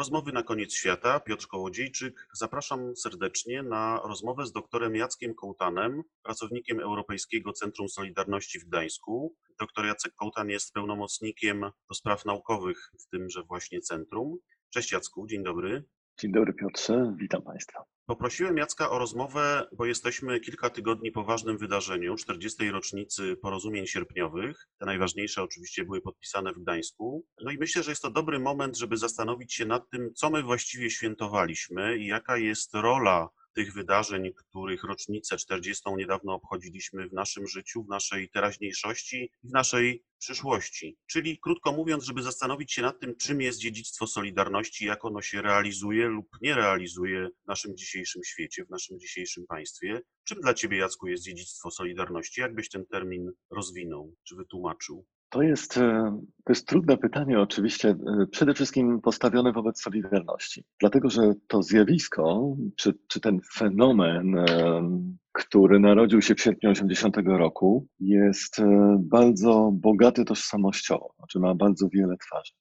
Rozmowy na koniec świata. Piotr Kołodziejczyk. Zapraszam serdecznie na rozmowę z doktorem Jackiem Kołtanem, pracownikiem Europejskiego Centrum Solidarności w Gdańsku. Doktor Jacek Kołtan jest pełnomocnikiem do spraw naukowych w tymże właśnie centrum. Cześć Jacku, dzień dobry. Dzień dobry Piotrze, witam Państwa. Poprosiłem Jacka o rozmowę, bo jesteśmy kilka tygodni po ważnym wydarzeniu, 40. rocznicy porozumień sierpniowych. Te najważniejsze oczywiście były podpisane w Gdańsku. No i myślę, że jest to dobry moment, żeby zastanowić się nad tym, co my właściwie świętowaliśmy i jaka jest rola tych wydarzeń, których rocznicę 40. niedawno obchodziliśmy w naszym życiu, w naszej teraźniejszości i w naszej przyszłości. Czyli krótko mówiąc, żeby zastanowić się nad tym, czym jest dziedzictwo Solidarności, jak ono się realizuje lub nie realizuje w naszym dzisiejszym świecie, w naszym dzisiejszym państwie. Czym dla Ciebie, Jacku, jest dziedzictwo Solidarności? Jak byś ten termin rozwinął czy wytłumaczył? To jest, e, to jest trudne pytanie, oczywiście, e, przede wszystkim postawione wobec Solidarności. Dlatego, że to zjawisko, czy, czy ten fenomen który narodził się w sierpniu 80 roku, jest e, bardzo bogaty tożsamościowo, znaczy ma bardzo wiele twarzy.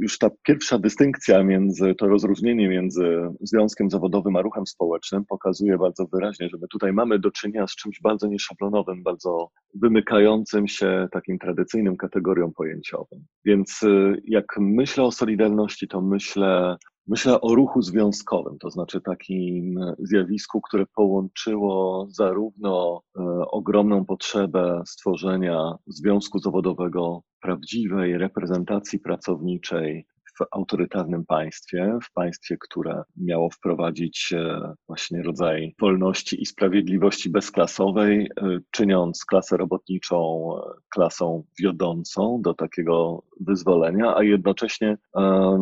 Już ta pierwsza dystynkcja między, to rozróżnienie między związkiem zawodowym a ruchem społecznym pokazuje bardzo wyraźnie, że my tutaj mamy do czynienia z czymś bardzo nieszablonowym, bardzo wymykającym się takim tradycyjnym kategoriom pojęciowym. Więc e, jak myślę o Solidarności, to myślę Myślę o ruchu związkowym, to znaczy takim zjawisku, które połączyło zarówno e, ogromną potrzebę stworzenia związku zawodowego, prawdziwej reprezentacji pracowniczej, w autorytarnym państwie, w państwie, które miało wprowadzić e, właśnie rodzaj wolności i sprawiedliwości bezklasowej, e, czyniąc klasę robotniczą e, klasą wiodącą do takiego wyzwolenia, a jednocześnie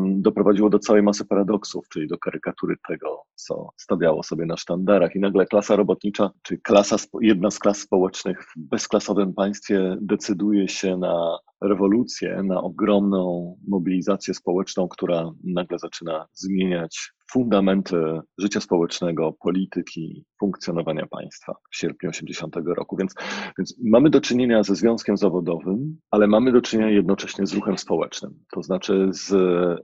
doprowadziło do całej masy paradoksów, czyli do karykatury tego, co stawiało sobie na sztandarach. I nagle klasa robotnicza, czy klasa, jedna z klas społecznych w bezklasowym państwie decyduje się na rewolucję, na ogromną mobilizację społeczną, która nagle zaczyna zmieniać fundamenty życia społecznego, polityki, funkcjonowania państwa w sierpniu 80 roku. Więc, więc mamy do czynienia ze związkiem zawodowym, ale mamy do czynienia jednocześnie z ruchem społecznym, to znaczy z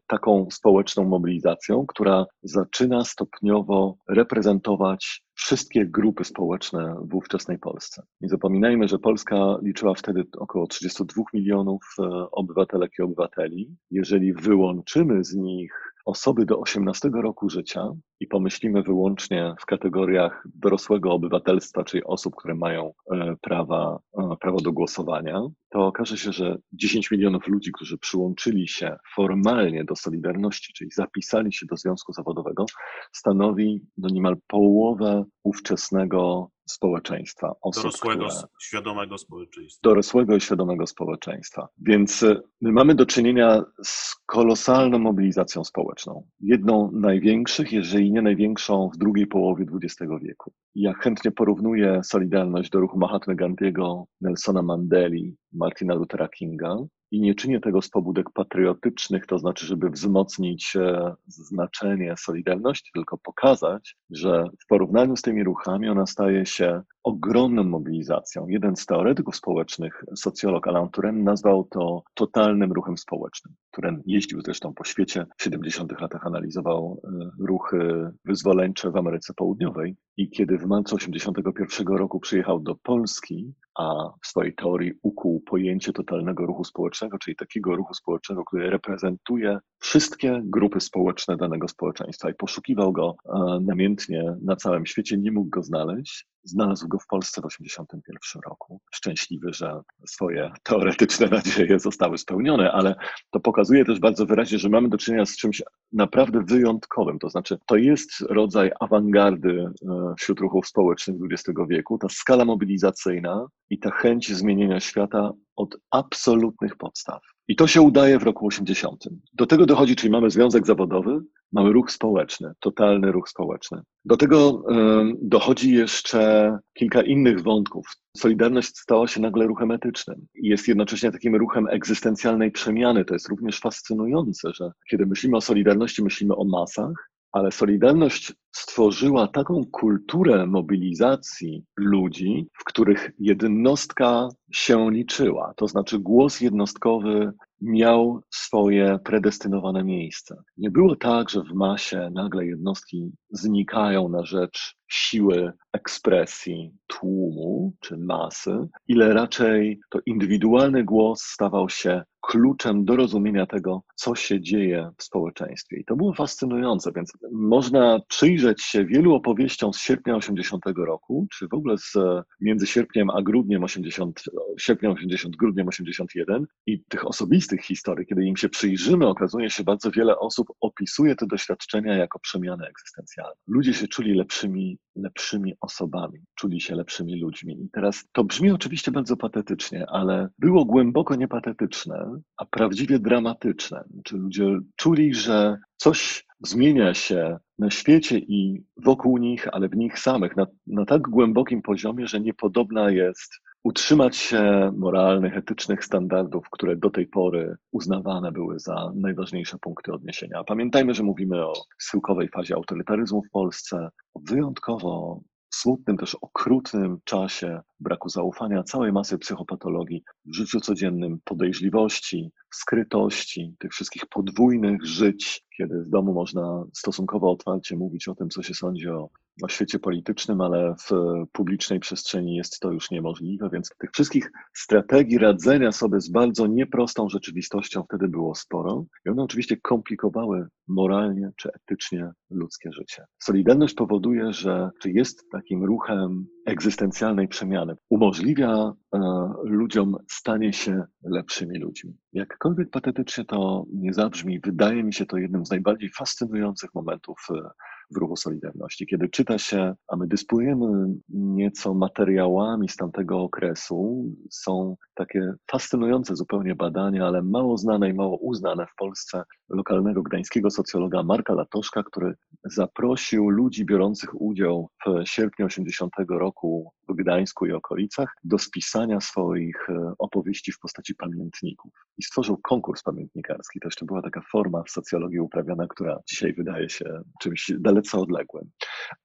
taką społeczną mobilizacją, która zaczyna stopniowo reprezentować wszystkie grupy społeczne w ówczesnej Polsce. Nie zapominajmy, że Polska liczyła wtedy około 32 milionów e, obywatelek i obywateli. Jeżeli wyłączymy z nich osoby do 18 roku życia i pomyślimy wyłącznie w kategoriach dorosłego obywatelstwa, czyli osób, które mają e, prawa, e, prawo do głosowania, to okaże się, że 10 milionów ludzi, którzy przyłączyli się formalnie do Solidarności, czyli zapisali się do związku zawodowego, stanowi no niemal połowę ówczesnego społeczeństwa. Osób, dorosłego, które, świadomego społeczeństwa. Dorosłego i świadomego społeczeństwa. Więc e, my mamy do czynienia z kolosalną mobilizacją społeczną. Jedną największych, jeżeli nie największą w drugiej połowie XX wieku. Ja chętnie porównuję Solidarność do ruchu Mahatma Gandhiego, Nelsona Mandeli, Martina Luthera Kinga, i nie czynię tego z pobudek patriotycznych, to znaczy, żeby wzmocnić e, znaczenie Solidarności, tylko pokazać, że w porównaniu z tymi ruchami ona staje się ogromną mobilizacją. Jeden z teoretyków społecznych, socjolog Alan Turen, nazwał to totalnym ruchem społecznym. Turen jeździł zresztą po świecie, w 70 latach analizował e, ruchy wyzwoleńcze w Ameryce Południowej i kiedy w marcu 81 roku przyjechał do Polski, a w swojej teorii ukuł pojęcie totalnego ruchu społecznego, czyli takiego ruchu społecznego, który reprezentuje wszystkie grupy społeczne danego społeczeństwa i poszukiwał go e, namiętnie na całym świecie, nie mógł go znaleźć. Znalazł go w Polsce w 1981 roku. Szczęśliwy, że swoje teoretyczne nadzieje zostały spełnione, ale to pokazuje też bardzo wyraźnie, że mamy do czynienia z czymś naprawdę wyjątkowym. To znaczy, to jest rodzaj awangardy e, wśród ruchów społecznych XX wieku. Ta skala mobilizacyjna i ta chęć zmienienia świata od absolutnych podstaw. I to się udaje w roku 80. Do tego dochodzi, czyli mamy związek zawodowy, mamy ruch społeczny, totalny ruch społeczny. Do tego y, dochodzi jeszcze kilka innych wątków. Solidarność stała się nagle ruchem etycznym i jest jednocześnie takim ruchem egzystencjalnej przemiany. To jest również fascynujące, że kiedy myślimy o Solidarności, myślimy o masach, ale Solidarność stworzyła taką kulturę mobilizacji ludzi, w których jednostka się liczyła. To znaczy głos jednostkowy miał swoje predestynowane miejsce. Nie było tak, że w masie nagle jednostki znikają na rzecz siły ekspresji tłumu czy masy, ile raczej to indywidualny głos stawał się kluczem do rozumienia tego, co się dzieje w społeczeństwie. I to było fascynujące, więc można przyjrzeć się wielu opowieściom z sierpnia 80 roku, czy w ogóle z między sierpniem a grudniem 80, sierpniem 80, grudniem 81 i tych osobistych historii, kiedy im się przyjrzymy, okazuje się, bardzo wiele osób opisuje te doświadczenia jako przemiany egzystencjalne. Ludzie się czuli lepszymi, lepszymi osobami, czuli się lepszymi ludźmi. I teraz to brzmi oczywiście bardzo patetycznie, ale było głęboko niepatetyczne, a prawdziwie dramatyczne. Czy ludzie czuli, że coś zmienia się na świecie i wokół nich, ale w nich samych na, na tak głębokim poziomie, że niepodobna jest utrzymać się moralnych, etycznych standardów, które do tej pory uznawane były za najważniejsze punkty odniesienia. Pamiętajmy, że mówimy o schyłkowej fazie autorytaryzmu w Polsce, o wyjątkowo smutnym, też okrutnym czasie braku zaufania, całej masy psychopatologii w życiu codziennym, podejrzliwości, skrytości, tych wszystkich podwójnych żyć, kiedy w domu można stosunkowo otwarcie mówić o tym, co się sądzi o, o świecie politycznym, ale w publicznej przestrzeni jest to już niemożliwe, więc tych wszystkich strategii radzenia sobie z bardzo nieprostą rzeczywistością wtedy było sporo i one oczywiście komplikowały moralnie czy etycznie ludzkie życie. Solidarność powoduje, że jest takim ruchem egzystencjalnej przemiany. Umożliwia e, ludziom stanie się lepszymi ludźmi. Jakkolwiek patetycznie to nie zabrzmi, wydaje mi się to jednym z najbardziej fascynujących momentów e, w ruchu Solidarności. Kiedy czyta się, a my dysponujemy nieco materiałami z tamtego okresu, są takie fascynujące zupełnie badania, ale mało znane i mało uznane w Polsce lokalnego gdańskiego socjologa Marka Latoszka, który zaprosił ludzi biorących udział w sierpniu 80 roku w Gdańsku i okolicach do spisania swoich e, opowieści w postaci pamiętników. I stworzył konkurs pamiętnikarski. To jeszcze była taka forma w socjologii uprawiana, która dzisiaj wydaje się czymś dalece odległym.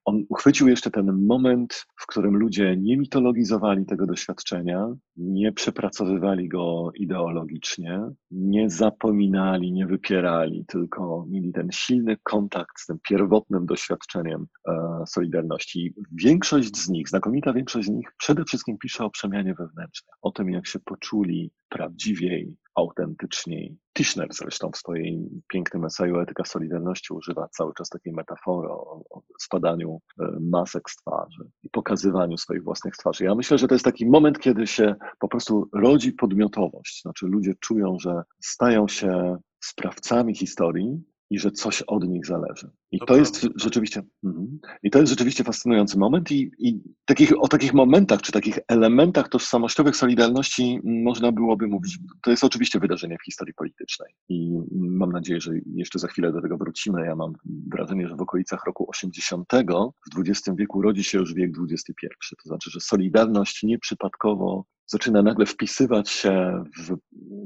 On uchwycił jeszcze ten moment, w którym ludzie nie mitologizowali tego doświadczenia, nie przepracowywali go ideologicznie, nie zapominali, nie wypierali, tylko mieli ten silny kontakt z tym pierwotnym doświadczeniem e, Solidarności. Większość z nich, znakomita większość z nich, przede wszystkim pisze o przemianie wewnętrznej, o tym, jak się poczuli prawdziwiej, autentyczniej. Tischner zresztą w swojej pięknym eseju Etyka Solidarności używa cały czas takiej metafory o, o spadaniu e, masek z twarzy i pokazywaniu swoich własnych twarzy. Ja myślę, że to jest taki moment, kiedy się po prostu rodzi podmiotowość. Znaczy ludzie czują, że stają się sprawcami historii, i że coś od nich zależy. I to, to jest rzeczywiście, mm, i to jest rzeczywiście fascynujący moment i, i takich, o takich momentach, czy takich elementach tożsamościowych Solidarności można byłoby mówić. To jest oczywiście wydarzenie w historii politycznej i mam nadzieję, że jeszcze za chwilę do tego wrócimy. Ja mam wrażenie, że w okolicach roku 80 w XX wieku rodzi się już wiek XXI. To znaczy, że Solidarność nieprzypadkowo zaczyna nagle wpisywać się w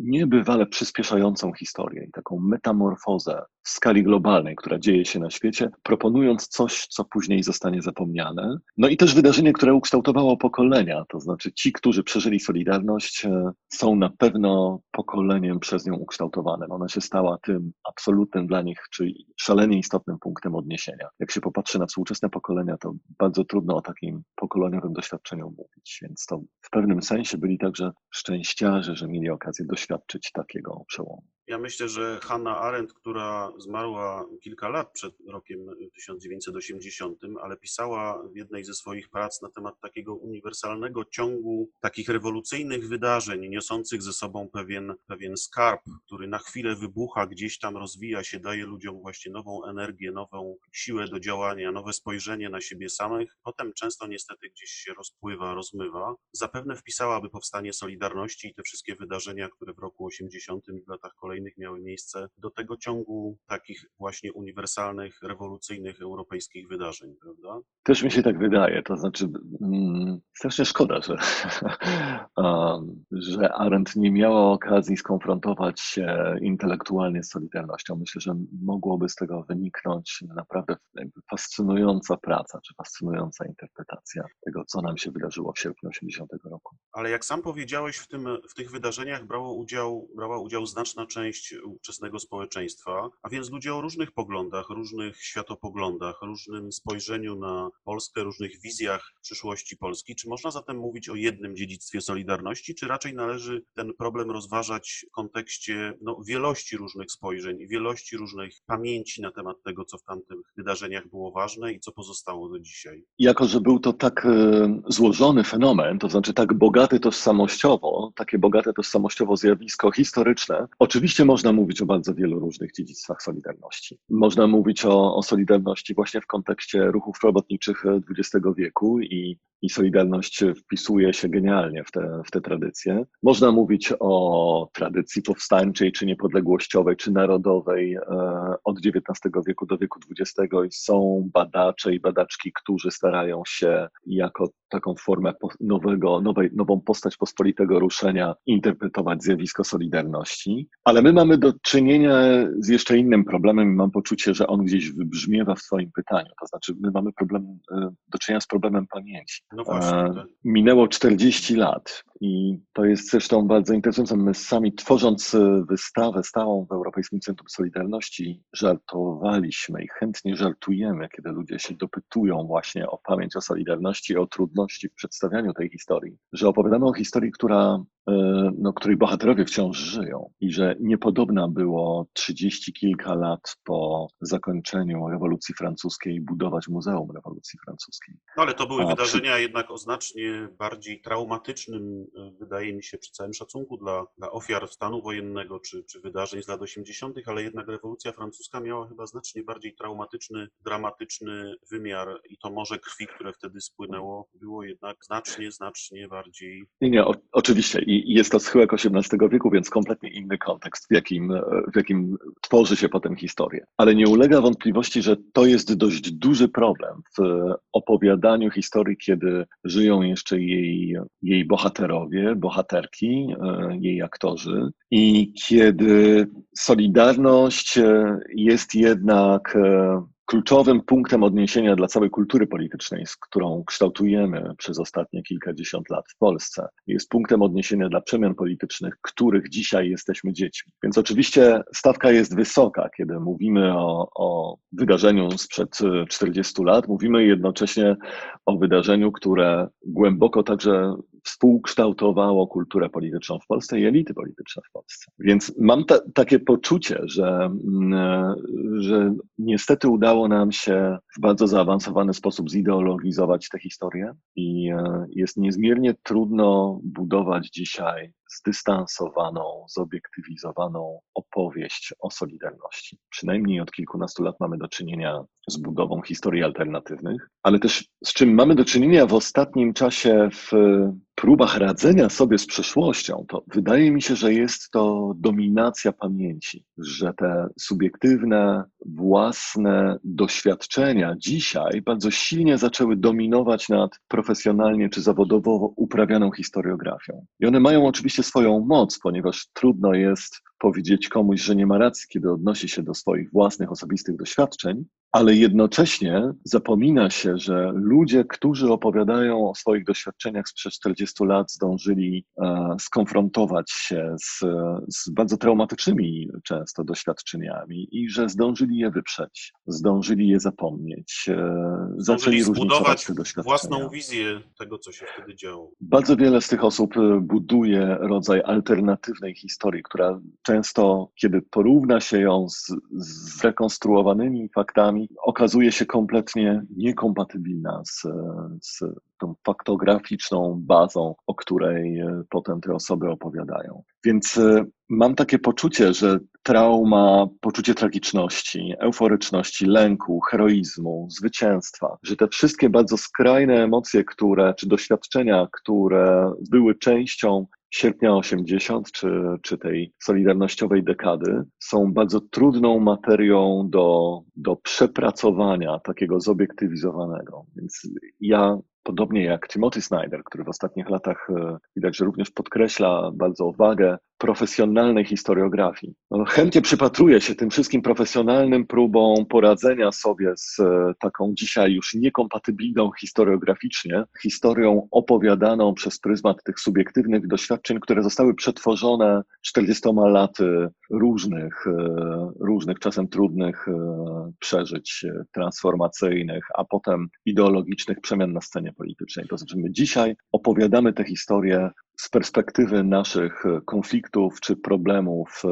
niebywale przyspieszającą historię i taką metamorfozę w skali globalnej, która dzieje się na świecie, proponując coś, co później zostanie zapomniane. No i też wydarzenie, które ukształtowało pokolenia, to znaczy ci, którzy przeżyli Solidarność, e, są na pewno pokoleniem przez nią ukształtowanym. Ona się stała tym absolutnym dla nich, czyli szalenie istotnym punktem odniesienia. Jak się popatrzy na współczesne pokolenia, to bardzo trudno o takim pokoleniowym doświadczeniu mówić, więc to w pewnym sensie byli także szczęściarze, że mieli okazję doświadczyć takiego przełomu. Ja myślę, że Hanna Arendt, która zmarła kilka lat przed rokiem 1980, ale pisała w jednej ze swoich prac na temat takiego uniwersalnego ciągu takich rewolucyjnych wydarzeń, niosących ze sobą pewien, pewien skarb, który na chwilę wybucha, gdzieś tam rozwija się, daje ludziom właśnie nową energię, nową siłę do działania, nowe spojrzenie na siebie samych. Potem często niestety gdzieś się rozpływa, rozmywa. Zapewne wpisałaby powstanie Solidarności i te wszystkie wydarzenia, które w roku 80 i w latach kolejnych kolejnych miały miejsce do tego ciągu takich właśnie uniwersalnych, rewolucyjnych europejskich wydarzeń, prawda? Też mi się tak wydaje, to znaczy mm, strasznie szkoda, że, um, że Arendt nie miała okazji skonfrontować się intelektualnie z Solidarnością. Myślę, że mogłoby z tego wyniknąć naprawdę fascynująca praca, czy fascynująca interpretacja tego, co nam się wydarzyło w sierpniu 80 roku. Ale jak sam powiedziałeś, w, tym, w tych wydarzeniach brało udział, brała udział znaczna część ówczesnego społeczeństwa, a więc ludzie o różnych poglądach, różnych światopoglądach, różnym spojrzeniu na Polskę, różnych wizjach przyszłości Polski. Czy można zatem mówić o jednym dziedzictwie Solidarności, czy raczej należy ten problem rozważać w kontekście no, wielości różnych spojrzeń i wielości różnych pamięci na temat tego, co w tamtych wydarzeniach było ważne i co pozostało do dzisiaj? Jako, że był to tak e, złożony fenomen, to znaczy tak bogaty tożsamościowo, takie bogate tożsamościowo zjawisko historyczne, oczywiście można mówić o bardzo wielu różnych dziedzictwach Solidarności. Można mówić o, o Solidarności właśnie w kontekście ruchów robotniczych XX wieku i, i Solidarność wpisuje się genialnie w te, w te tradycje. Można mówić o tradycji powstańczej, czy niepodległościowej, czy narodowej e, od XIX wieku do wieku XX i są badacze i badaczki, którzy starają się jako taką formę nowego, nowej, nową postać pospolitego ruszenia interpretować zjawisko Solidarności. Ale my mamy do czynienia z jeszcze innym problemem i mam poczucie, że on gdzieś wybrzmiewa w Twoim pytaniu. To znaczy, my mamy problem, e, do czynienia z problemem pamięci. No właśnie. Tak. Minęło 40 lat i to jest zresztą bardzo interesujące. My sami tworząc e, wystawę stałą w Europejskim Centrum Solidarności żartowaliśmy i chętnie żartujemy, kiedy ludzie się dopytują właśnie o pamięć o Solidarności, o trudności w przedstawianiu tej historii, że opowiadamy o historii, która E, no, której bohaterowie wciąż żyją i że niepodobna było trzydzieści kilka lat po zakończeniu rewolucji francuskiej budować Muzeum Rewolucji Francuskiej. No, ale to były A, wydarzenia przy... jednak o znacznie bardziej traumatycznym, wydaje mi się, przy całym szacunku dla, dla ofiar stanu wojennego czy, czy wydarzeń z lat 80., ale jednak rewolucja francuska miała chyba znacznie bardziej traumatyczny, dramatyczny wymiar i to morze krwi, które wtedy spłynęło, było jednak znacznie, znacznie bardziej. Nie, nie, o, oczywiście. I jest to schyłek XVIII wieku, więc kompletnie inny kontekst, w jakim, w jakim tworzy się potem historię. Ale nie ulega wątpliwości, że to jest dość duży problem w opowiadaniu historii, kiedy żyją jeszcze jej, jej bohaterowie, bohaterki, e, jej aktorzy i kiedy Solidarność jest jednak e, kluczowym punktem odniesienia dla całej kultury politycznej, z którą kształtujemy przez ostatnie kilkadziesiąt lat w Polsce. Jest punktem odniesienia dla przemian politycznych, których dzisiaj jesteśmy dziećmi. Więc oczywiście stawka jest wysoka, kiedy mówimy o, o wydarzeniu sprzed 40 lat, mówimy jednocześnie o wydarzeniu, które głęboko także współkształtowało kulturę polityczną w Polsce i elity polityczne w Polsce. Więc mam ta, takie poczucie, że, mm, że niestety udało nam się w bardzo zaawansowany sposób zideologizować tę historię i e, jest niezmiernie trudno budować dzisiaj zdystansowaną, zobiektywizowaną opowieść o Solidarności. Przynajmniej od kilkunastu lat mamy do czynienia z budową historii alternatywnych, ale też z czym mamy do czynienia w ostatnim czasie w próbach radzenia sobie z przeszłością, to wydaje mi się, że jest to dominacja pamięci, że te subiektywne, własne doświadczenia dzisiaj bardzo silnie zaczęły dominować nad profesjonalnie czy zawodowo uprawianą historiografią. I one mają oczywiście swoją moc, ponieważ trudno jest powiedzieć komuś, że nie ma racji, kiedy odnosi się do swoich własnych osobistych doświadczeń, ale jednocześnie zapomina się, że ludzie, którzy opowiadają o swoich doświadczeniach sprzed 40 lat, zdążyli e, skonfrontować się z, z bardzo traumatycznymi często doświadczeniami i że zdążyli je wyprzeć, zdążyli je zapomnieć, e, zaczęli zbudować te doświadczenia. własną wizję tego, co się wtedy działo. Bardzo wiele z tych osób e, buduje rodzaj alternatywnej historii, która często, kiedy porówna się ją z, z zrekonstruowanymi faktami, okazuje się kompletnie niekompatybilna z, z tą faktograficzną bazą, o której e, potem te osoby opowiadają. Więc e, mam takie poczucie, że trauma, poczucie tragiczności, euforyczności, lęku, heroizmu, zwycięstwa, że te wszystkie bardzo skrajne emocje, które, czy doświadczenia, które były częścią sierpnia 80 czy, czy tej solidarnościowej dekady są bardzo trudną materią do, do przepracowania takiego zobiektywizowanego. Więc ja podobnie jak Timothy Snyder, który w ostatnich latach e, widać, że również podkreśla bardzo wagę profesjonalnej historiografii. No, chętnie przypatruję się tym wszystkim profesjonalnym próbom poradzenia sobie z e, taką dzisiaj już niekompatybilną historiograficznie historią opowiadaną przez pryzmat tych subiektywnych doświadczeń, które zostały przetworzone 40 laty różnych, e, różnych czasem trudnych e, przeżyć transformacyjnych, a potem ideologicznych przemian na scenie politycznej. To znaczy my dzisiaj opowiadamy tę historię z perspektywy naszych konfliktów czy problemów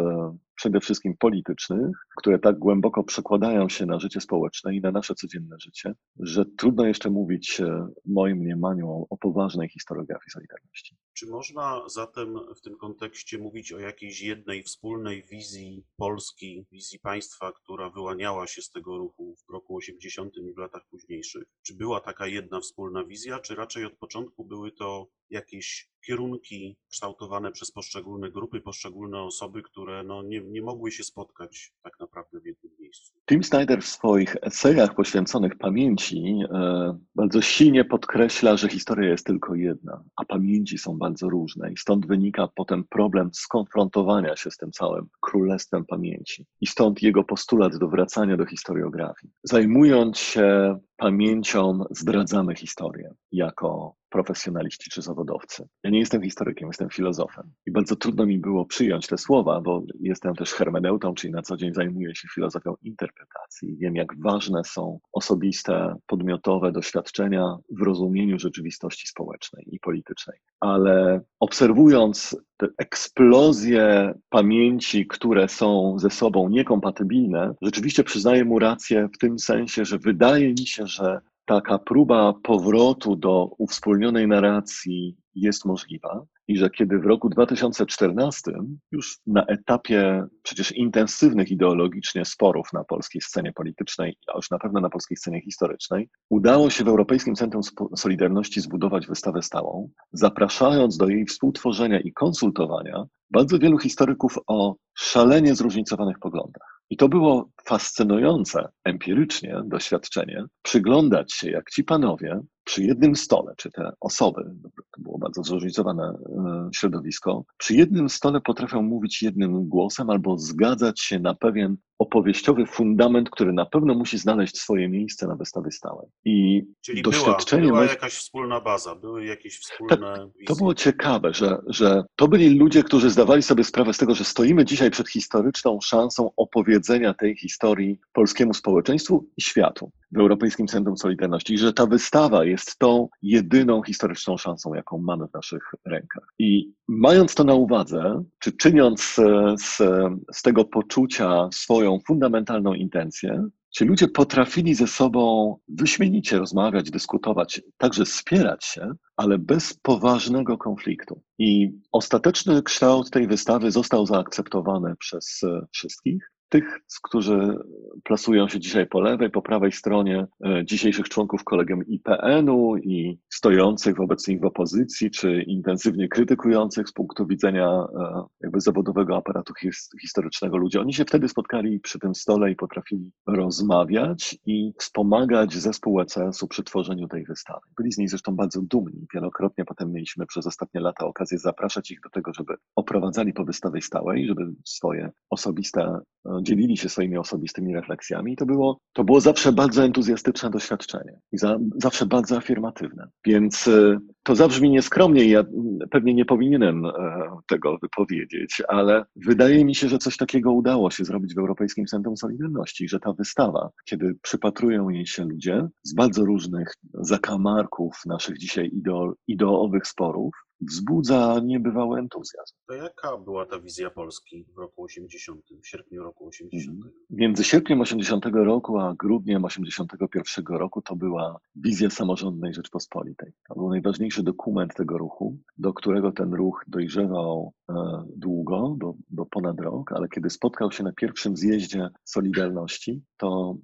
przede wszystkim politycznych, które tak głęboko przekładają się na życie społeczne i na nasze codzienne życie, że trudno jeszcze mówić e, moim mniemaniu o poważnej historiografii Solidarności. Czy można zatem w tym kontekście mówić o jakiejś jednej wspólnej wizji Polski, wizji państwa, która wyłaniała się z tego ruchu w roku 80 i w latach późniejszych? Czy była taka jedna wspólna wizja, czy raczej od początku były to jakieś kierunki kształtowane przez poszczególne grupy, poszczególne osoby, które no nie, nie mogły się spotkać tak naprawdę w jednym miejscu. Tim Snyder w swoich esejach poświęconych pamięci e, bardzo silnie podkreśla, że historia jest tylko jedna, a pamięci są bardzo różne i stąd wynika potem problem skonfrontowania się z tym całym królestwem pamięci. I stąd jego postulat do wracania do historiografii. Zajmując się pamięcią zdradzamy historię jako profesjonaliści czy zawodowcy. Ja nie jestem historykiem, jestem filozofem. I bardzo trudno mi było przyjąć te słowa, bo jestem też hermeneutą, czyli na co dzień zajmuję się filozofią interpretacji. Wiem, jak ważne są osobiste, podmiotowe doświadczenia w rozumieniu rzeczywistości społecznej i politycznej. Ale obserwując te eksplozje pamięci, które są ze sobą niekompatybilne, rzeczywiście przyznaję mu rację w tym sensie, że wydaje mi się, że taka próba powrotu do uwspólnionej narracji jest możliwa i że kiedy w roku 2014, już na etapie przecież intensywnych ideologicznie sporów na polskiej scenie politycznej, a już na pewno na polskiej scenie historycznej, udało się w Europejskim Centrum Solidarności zbudować wystawę stałą, zapraszając do jej współtworzenia i konsultowania bardzo wielu historyków o szalenie zróżnicowanych poglądach. I to było fascynujące empirycznie doświadczenie, przyglądać się, jak ci panowie przy jednym stole, czy te osoby, to było bardzo zróżnicowane e, środowisko, przy jednym stole potrafią mówić jednym głosem albo zgadzać się na pewien opowieściowy fundament, który na pewno musi znaleźć swoje miejsce na wystawie stałej. I Czyli doświadczenie była, była jakaś wspólna baza, były jakieś wspólne. Tak, to było ciekawe, że, że to byli ludzie, którzy zdawali sobie sprawę z tego, że stoimy dzisiaj przed historyczną szansą opowiedzenia tej historii polskiemu społeczeństwu i światu w Europejskim Centrum Solidarności, i że ta wystawa jest tą jedyną historyczną szansą, jaką mamy w naszych rękach. I mając to na uwadze, czy czyniąc e, z, z tego poczucia swoją fundamentalną intencję, ci ludzie potrafili ze sobą wyśmienicie rozmawiać, dyskutować, także wspierać się, ale bez poważnego konfliktu. I ostateczny kształt tej wystawy został zaakceptowany przez e, wszystkich tych, którzy plasują się dzisiaj po lewej, po prawej stronie e, dzisiejszych członków kolegium IPN-u i stojących wobec nich w opozycji, czy intensywnie krytykujących z punktu widzenia e, jakby zawodowego aparatu historycznego ludzi. Oni się wtedy spotkali przy tym stole i potrafili rozmawiać i wspomagać zespół ECS-u przy tworzeniu tej wystawy. Byli z niej zresztą bardzo dumni. Wielokrotnie potem mieliśmy przez ostatnie lata okazję zapraszać ich do tego, żeby oprowadzali po wystawie stałej, żeby swoje osobiste e, dzielili się swoimi osobistymi refleksjami. To było, to było zawsze bardzo entuzjastyczne doświadczenie i za, zawsze bardzo afirmatywne. Więc e, to zabrzmi nieskromnie i ja pewnie nie powinienem e, tego wypowiedzieć, ale wydaje mi się, że coś takiego udało się zrobić w Europejskim Centrum Solidarności, że ta wystawa, kiedy przypatrują jej się ludzie z bardzo różnych zakamarków naszych dzisiaj ideo, ideowych sporów, wzbudza niebywały entuzjazm. To jaka była ta wizja Polski w roku 80, w sierpniu roku 80? Mhm. Między sierpniem 80 roku a grudniem 81 roku to była wizja samorządnej Rzeczpospolitej. To był najważniejszy dokument tego ruchu, do którego ten ruch dojrzewał e, długo, do, do ponad rok, ale kiedy spotkał się na pierwszym zjeździe Solidarności, to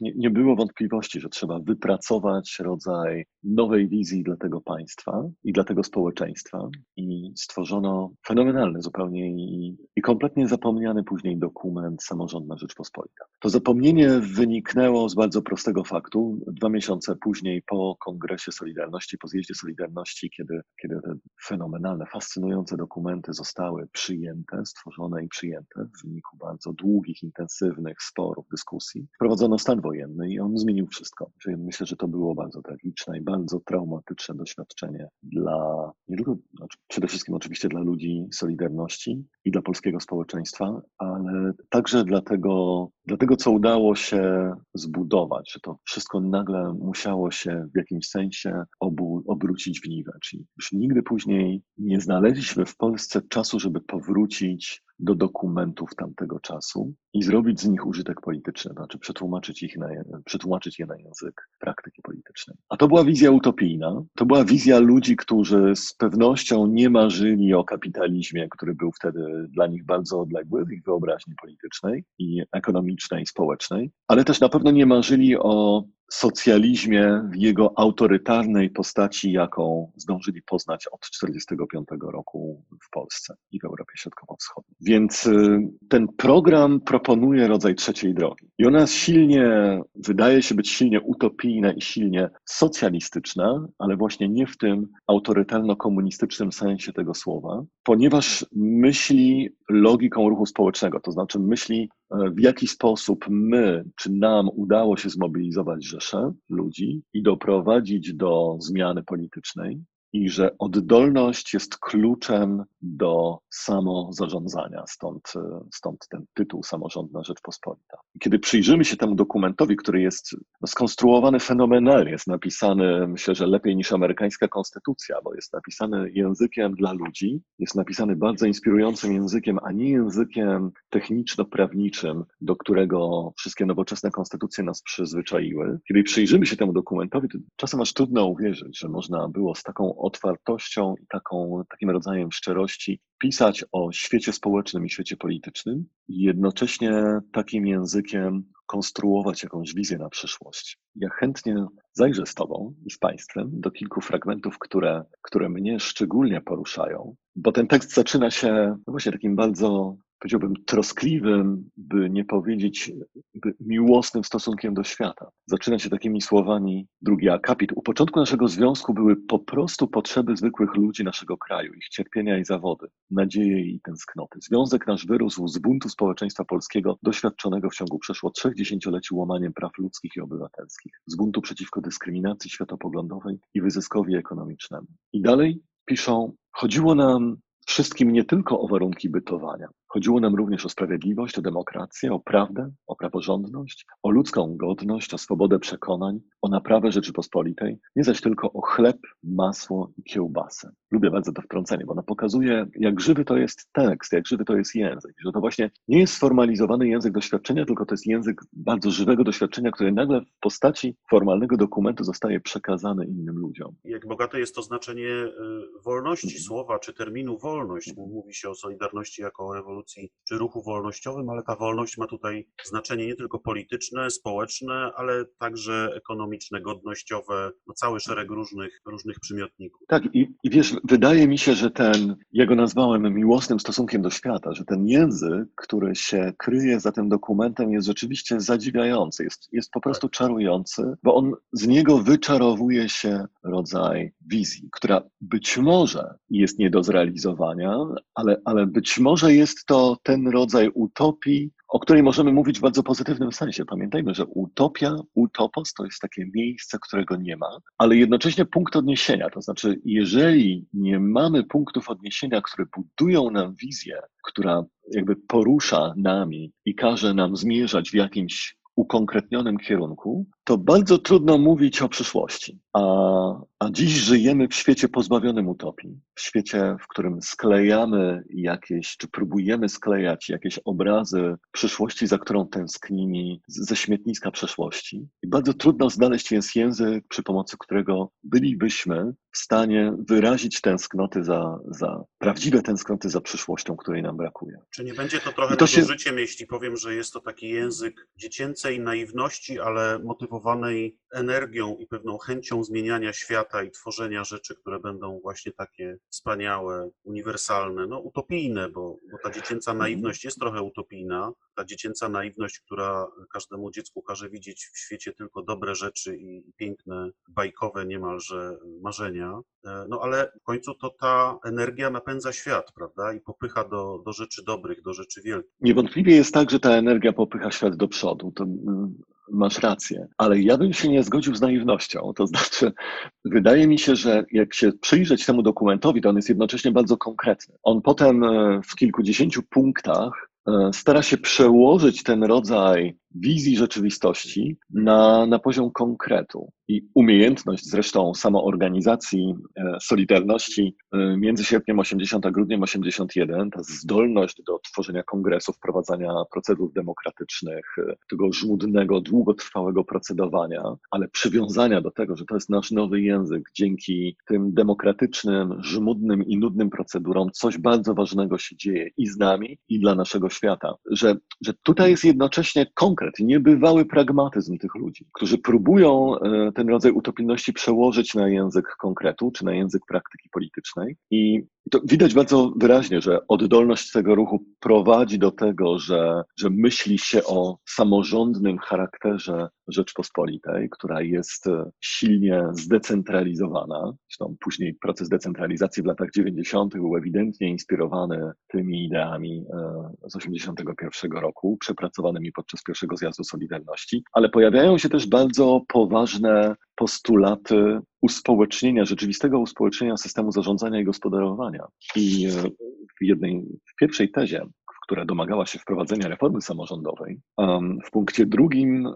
nie, nie było wątpliwości, że trzeba wypracować rodzaj nowej wizji dla tego państwa i dla tego społeczeństwa. I stworzono fenomenalny zupełnie i, i kompletnie zapomniany później dokument Samorządna Rzeczpospolita. To zapomnienie wyniknęło z bardzo prostego faktu. Dwa miesiące później po Kongresie Solidarności, po zjeździe Solidarności, kiedy, kiedy te fenomenalne, fascynujące dokumenty zostały przyjęte, stworzone i przyjęte w wyniku bardzo długich, intensywnych sporów, dyskusji, wprowadzono stan wojenny i on zmienił wszystko. Czyli myślę, że to było bardzo tragiczne i bardzo traumatyczne doświadczenie dla nie tylko, znaczy przede wszystkim oczywiście dla ludzi Solidarności i dla polskiego społeczeństwa, ale także dla tego, dla tego, co udało się zbudować, że to wszystko nagle musiało się w jakimś sensie obu, obrócić w niwę. Czyli już nigdy później nie znaleźliśmy w Polsce czasu, żeby powrócić do dokumentów tamtego czasu i zrobić z nich użytek polityczny, znaczy przetłumaczyć, ich na, przetłumaczyć je na język praktyki politycznej. A to była wizja utopijna, to była wizja ludzi, którzy z pewnością nie marzyli o kapitalizmie, który był wtedy dla nich bardzo odległy w ich wyobraźni politycznej i ekonomicznej, i społecznej, ale też na pewno nie marzyli o socjalizmie w jego autorytarnej postaci, jaką zdążyli poznać od 1945 roku w Polsce i w Europie Środkowo-Wschodniej. Więc y, ten program proponuje rodzaj trzeciej drogi. I ona silnie, wydaje się być silnie utopijna i silnie socjalistyczna, ale właśnie nie w tym autorytarno-komunistycznym sensie tego słowa, ponieważ myśli logiką ruchu społecznego, to znaczy myśli E, w jaki sposób my, czy nam udało się zmobilizować rzesze ludzi i doprowadzić do zmiany politycznej, i że oddolność jest kluczem do samozarządzania, stąd, stąd ten tytuł Samorządna Rzeczpospolita. Kiedy przyjrzymy się temu dokumentowi, który jest no, skonstruowany fenomenalnie, jest napisany, myślę, że lepiej niż amerykańska konstytucja, bo jest napisany językiem dla ludzi, jest napisany bardzo inspirującym językiem, a nie językiem techniczno-prawniczym, do którego wszystkie nowoczesne konstytucje nas przyzwyczaiły. Kiedy przyjrzymy się temu dokumentowi, to czasem aż trudno uwierzyć, że można było z taką otwartością i taką, takim rodzajem szczerości pisać o świecie społecznym i świecie politycznym i jednocześnie takim językiem konstruować jakąś wizję na przyszłość. Ja chętnie zajrzę z Tobą i z Państwem do kilku fragmentów, które, które mnie szczególnie poruszają, bo ten tekst zaczyna się no właśnie takim bardzo powiedziałbym, troskliwym, by nie powiedzieć by miłosnym stosunkiem do świata. Zaczyna się takimi słowami drugi akapit. U początku naszego związku były po prostu potrzeby zwykłych ludzi naszego kraju, ich cierpienia i zawody, nadzieje i tęsknoty. Związek nasz wyrósł z buntu społeczeństwa polskiego, doświadczonego w ciągu przeszło trzech dziesięcioleci łamaniem praw ludzkich i obywatelskich, z buntu przeciwko dyskryminacji światopoglądowej i wyzyskowi ekonomicznemu. I dalej piszą, chodziło nam wszystkim nie tylko o warunki bytowania. Chodziło nam również o sprawiedliwość, o demokrację, o prawdę, o praworządność, o ludzką godność, o swobodę przekonań, o naprawę Rzeczypospolitej, nie zaś tylko o chleb, masło i kiełbasę. Lubię bardzo to wtrącenie, bo ono pokazuje, jak żywy to jest tekst, jak żywy to jest język, że to właśnie nie jest sformalizowany język doświadczenia, tylko to jest język bardzo żywego doświadczenia, który nagle w postaci formalnego dokumentu zostaje przekazany innym ludziom. Jak bogate jest to znaczenie y, wolności słowa, czy terminu wolność. Mówi się o Solidarności jako o rewolucji, czy ruchu wolnościowym, ale ta wolność ma tutaj znaczenie nie tylko polityczne, społeczne, ale także ekonomiczne, godnościowe, no cały szereg różnych, różnych przymiotników. Tak, i, i wiesz, wydaje mi się, że ten, ja go nazwałem miłosnym stosunkiem do świata, że ten język, który się kryje za tym dokumentem, jest rzeczywiście zadziwiający, jest, jest po prostu czarujący, bo on z niego wyczarowuje się rodzaj wizji, która być może jest nie do zrealizowania, ale, ale być może jest to ten rodzaj utopii, o której możemy mówić w bardzo pozytywnym sensie. Pamiętajmy, że utopia, utopos to jest takie miejsce, którego nie ma, ale jednocześnie punkt odniesienia. To znaczy, jeżeli nie mamy punktów odniesienia, które budują nam wizję, która jakby porusza nami i każe nam zmierzać w jakimś ukonkretnionym kierunku, to bardzo trudno mówić o przyszłości. A, a dziś żyjemy w świecie pozbawionym utopii, w świecie, w którym sklejamy jakieś, czy próbujemy sklejać jakieś obrazy przyszłości, za którą tęsknimy ze śmietniska przeszłości. I bardzo trudno znaleźć jest język, przy pomocy którego bylibyśmy w stanie wyrazić tęsknoty za, za prawdziwe tęsknoty za przyszłością, której nam brakuje. Czy nie będzie to trochę I to się- nadużyciem, jeśli powiem, że jest to taki język dziecięcej naiwności, ale motywowanej energią i pewną chęcią zmieniania świata i tworzenia rzeczy, które będą właśnie takie wspaniałe, uniwersalne, no utopijne, bo, bo ta dziecięca Mhm. naiwność jest trochę utopijna. Ta dziecięca naiwność, która każdemu dziecku każe widzieć w świecie tylko dobre rzeczy i piękne, bajkowe niemalże marzenia. E, No ale w końcu to ta energia napędza świat, prawda? I popycha do, do rzeczy dobrych, do rzeczy wielkich. Niewątpliwie jest tak, że ta energia popycha świat do przodu. To mm, masz rację, ale ja bym się nie zgodził z naiwnością. To znaczy, wydaje mi się, że jak się przyjrzeć temu dokumentowi, to on jest jednocześnie bardzo konkretny. On potem e, w kilkudziesięciu punktach stara się przełożyć ten rodzaj wizji rzeczywistości na, na poziom konkretu. I umiejętność zresztą samoorganizacji e, Solidarności e, między sierpniem 80 a grudniem 81, ta zdolność do tworzenia kongresów, wprowadzania procedur demokratycznych, e, tego żmudnego, długotrwałego procedowania, ale przywiązania do tego, że to jest nasz nowy język, dzięki tym demokratycznym, żmudnym i nudnym procedurom coś bardzo ważnego się dzieje i z nami, i dla naszego świata. Że, że tutaj jest jednocześnie konkret, niebywały pragmatyzm tych ludzi, którzy próbują e, ten rodzaj utopijności przełożyć na język konkretu, czy na język praktyki politycznej. I to widać bardzo wyraźnie, że oddolność tego ruchu prowadzi do tego, że, że myśli się o samorządnym charakterze Rzeczpospolitej, która jest e, silnie zdecentralizowana. Zresztą później proces decentralizacji w latach 90. był ewidentnie inspirowany tymi ideami e, z 81 roku, przepracowanymi podczas pierwszego zjazdu Solidarności, ale pojawiają się też bardzo poważne postulaty uspołecznienia, rzeczywistego uspołecznienia systemu zarządzania i gospodarowania. I e, w jednej, w pierwszej tezie, która domagała się wprowadzenia reformy samorządowej, w punkcie drugim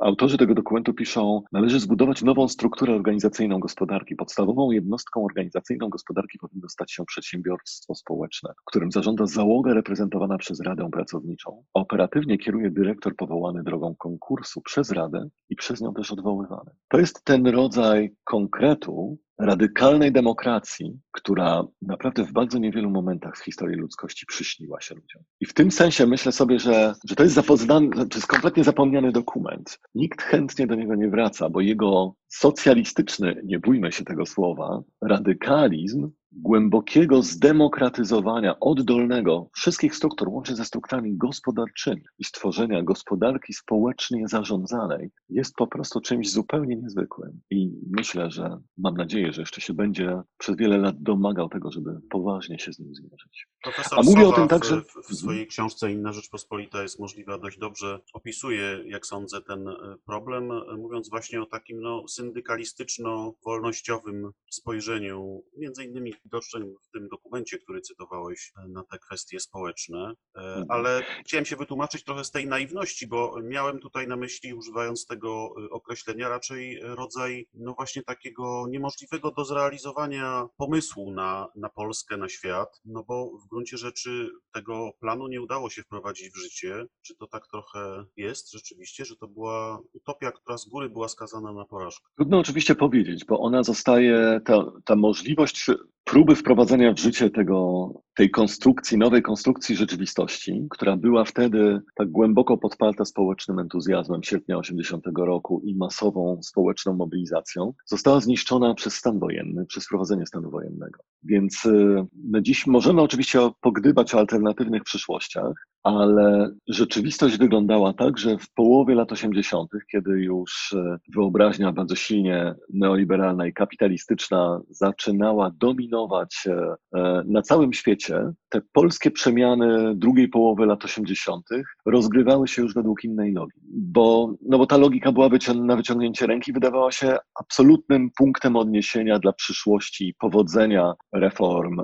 autorzy tego dokumentu piszą, należy zbudować nową strukturę organizacyjną gospodarki. Podstawową jednostką organizacyjną gospodarki powinno stać się przedsiębiorstwo społeczne, którym zarządza załoga reprezentowana przez Radę Pracowniczą. Operatywnie kieruje dyrektor powołany drogą konkursu przez Radę i przez nią też odwoływany. To jest ten rodzaj konkretu, radykalnej demokracji, która naprawdę w bardzo niewielu momentach w historii ludzkości przyśniła się ludziom. I w tym sensie myślę sobie, że, że to jest to jest kompletnie zapomniany dokument. Nikt chętnie do niego nie wraca, bo jego socjalistyczny, nie bójmy się tego słowa, radykalizm głębokiego zdemokratyzowania oddolnego wszystkich struktur, łącznie ze strukturami gospodarczymi i stworzenia gospodarki społecznie zarządzanej jest po prostu czymś zupełnie niezwykłym. I myślę, że mam nadzieję, że jeszcze się będzie przez wiele lat domagał tego, żeby poważnie się z nim zmierzyć. Profesor A mówię o tym także- w, w swojej książce Inna Rzeczpospolita jest możliwa dość dobrze opisuje, jak sądzę, ten e, problem, e, mówiąc właśnie o takim no, syndykalistyczno-wolnościowym spojrzeniu, między innymi widocznym w tym dokumencie, który cytowałeś e, na te kwestie społeczne. E, Ale chciałem się wytłumaczyć trochę z tej naiwności, bo miałem tutaj na myśli, używając tego e, określenia, raczej rodzaj no właśnie takiego niemożliwego do zrealizowania pomysłu na, na Polskę, na świat, no bo w gruncie rzeczy tego planu nie udało się wprowadzić w życie. Czy to tak trochę jest rzeczywiście, że to była utopia, która z góry była skazana na porażkę? Trudno oczywiście powiedzieć, bo ona zostaje, ta, ta możliwość próby wprowadzenia w życie tego, tej konstrukcji, nowej konstrukcji rzeczywistości, która była wtedy tak głęboko podparta społecznym entuzjazmem sierpnia 80 roku i masową społeczną mobilizacją, została zniszczona przez stan wojenny, przez wprowadzenie stanu wojennego. Więc y, my dziś możemy oczywiście pogdybać o alternatywnych przyszłościach, ale rzeczywistość wyglądała tak, że w połowie lat 80., kiedy już e, wyobraźnia bardzo silnie neoliberalna i kapitalistyczna zaczynała dominować e, e, na całym świecie, te polskie przemiany drugiej połowy lat 80. rozgrywały się już według innej logiki, bo, no bo ta logika była wycią- na wyciągnięcie ręki, wydawała się absolutnym punktem odniesienia dla przyszłości powodzenia reform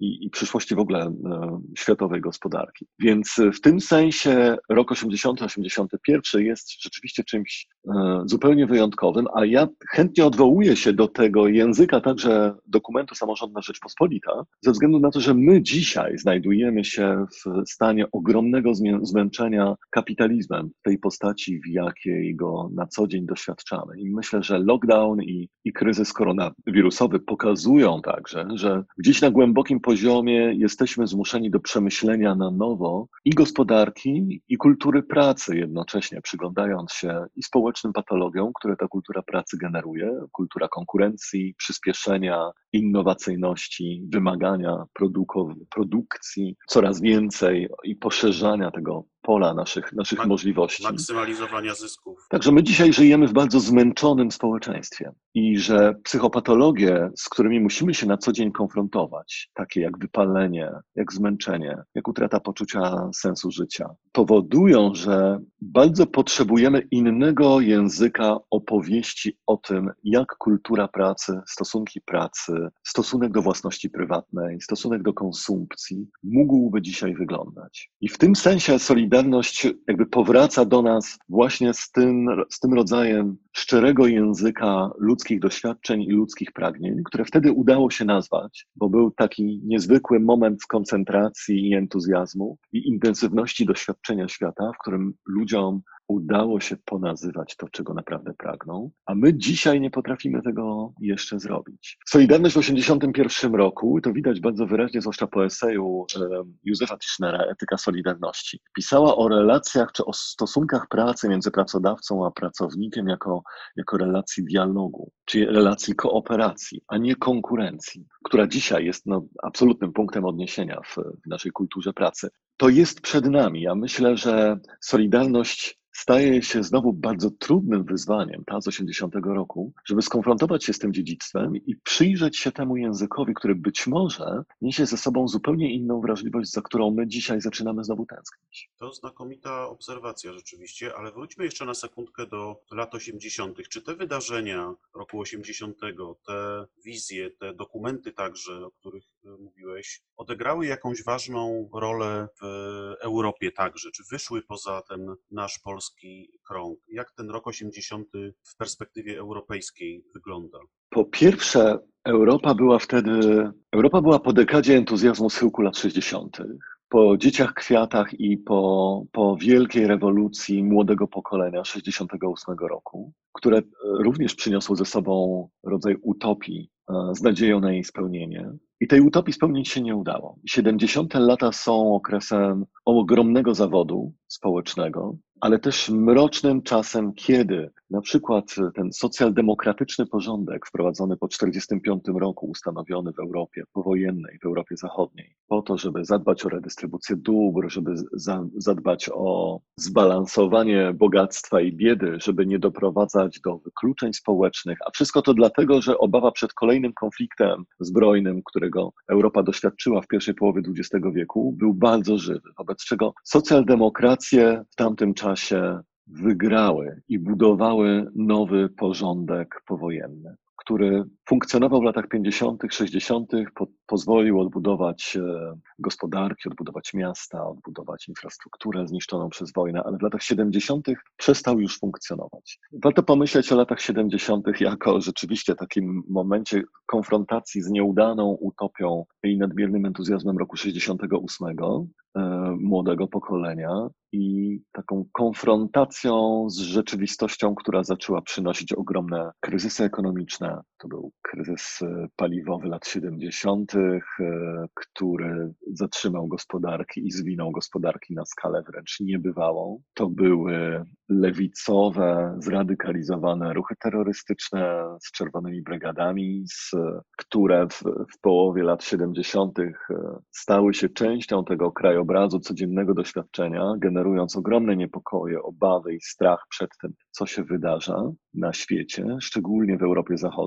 i, i przyszłości w ogóle światowej gospodarki. Więc w tym sensie rok 80-81 jest rzeczywiście czymś e, zupełnie wyjątkowym, a ja chętnie odwołuję się do tego języka także dokumentu Samorządna Rzeczpospolita, ze względu na to, że my dzisiaj znajdujemy się w stanie ogromnego zmęczenia kapitalizmem w tej postaci, w jakiej go na co dzień doświadczamy. I myślę, że lockdown i, i kryzys koronawirusowy pokazują także, że gdzieś na głębokim poziomie jesteśmy zmuszeni do przemyślenia na nowo i gospodarki, i kultury pracy jednocześnie, przyglądając się i społecznym patologiom, które ta kultura pracy generuje, kultura konkurencji, przyspieszenia, innowacyjności, wymagania produkcji, coraz więcej i poszerzania tego pola naszych, naszych Mak możliwości. Maksymalizowania zysków. Także my dzisiaj żyjemy w bardzo zmęczonym społeczeństwie i że psychopatologie, z którymi musimy się na co dzień konfrontować, takie jak wypalenie, jak zmęczenie, jak utrata poczucia sensu życia, powodują, że bardzo potrzebujemy innego języka opowieści o tym, jak kultura pracy, stosunki pracy, stosunek do własności prywatnej, stosunek do konsumpcji mógłby dzisiaj wyglądać. I w tym sensie Solidarność jakby powraca do nas właśnie z tym, z tym rodzajem szczerego języka ludzkich doświadczeń i ludzkich pragnień, które wtedy udało się nazwać, bo był taki niezwykły moment koncentracji i entuzjazmu i intensywności doświadczenia świata, w którym ludziom udało się ponazywać to, czego naprawdę pragną, a my dzisiaj nie potrafimy tego jeszcze zrobić. Solidarność w 1981 roku, to widać bardzo wyraźnie, zwłaszcza po eseju Józefa Tischnera, Etyka Solidarności, pisała o relacjach czy o stosunkach pracy między pracodawcą a pracownikiem jako, jako relacji dialogu, czyli relacji kooperacji, a nie konkurencji, która dzisiaj jest no, absolutnym punktem odniesienia w, w naszej kulturze pracy. To jest przed nami. Ja myślę, że Solidarność staje się znowu bardzo trudnym wyzwaniem, ta z 80 roku, żeby skonfrontować się z tym dziedzictwem i przyjrzeć się temu językowi, który być może niesie ze sobą zupełnie inną wrażliwość, za którą my dzisiaj zaczynamy znowu tęsknić. To znakomita obserwacja rzeczywiście, ale wróćmy jeszcze na sekundkę do lat 80. Czy te wydarzenia roku 80., te wizje, te dokumenty także, o których e, mówiłeś, odegrały jakąś ważną rolę w Europie także? Czy wyszły poza ten nasz polski polski krąg. Jak ten rok 80 w perspektywie europejskiej wygląda? Po pierwsze, Europa była wtedy, Europa była po dekadzie entuzjazmu schyłku lat 60. Po dzieciach kwiatach i po, po wielkiej rewolucji młodego pokolenia 68 roku, które również przyniosło ze sobą rodzaj utopii e, z nadzieją na jej spełnienie. I tej utopii spełnić się nie udało. 70. lata są okresem ogromnego zawodu społecznego, ale też mrocznym czasem, kiedy na przykład ten socjaldemokratyczny porządek wprowadzony po 1945 roku, ustanowiony w Europie powojennej, w Europie Zachodniej, po to, żeby zadbać o redystrybucję dóbr, żeby za, zadbać o zbalansowanie bogactwa i biedy, żeby nie doprowadzać do wykluczeń społecznych, a wszystko to dlatego, że obawa przed kolejnym konfliktem zbrojnym, którego Europa doświadczyła w pierwszej połowie XX wieku, był bardzo żywy, wobec czego socjaldemokracje w tamtym czasie wygrały i budowały nowy porządek powojenny, który funkcjonował w latach 50., 60., po, pozwolił odbudować e, gospodarki, odbudować miasta, odbudować infrastrukturę zniszczoną przez wojnę, ale w latach 70. przestał już funkcjonować. Warto pomyśleć o latach 70. jako rzeczywiście takim momencie konfrontacji z nieudaną utopią i nadmiernym entuzjazmem roku 68 e, młodego pokolenia i taką konfrontacją z rzeczywistością, która zaczęła przynosić ogromne kryzysy ekonomiczne. To był kryzys e, paliwowy lat 70., e, który zatrzymał gospodarki i zwinął gospodarki na skalę wręcz niebywałą. To były lewicowe, zradykalizowane ruchy terrorystyczne z czerwonymi brygadami, z, które w, w połowie lat 70. E, stały się częścią tego krajobrazu codziennego doświadczenia, generując ogromne niepokoje, obawy i strach przed tym, co się wydarza na świecie, szczególnie w Europie Zachodniej.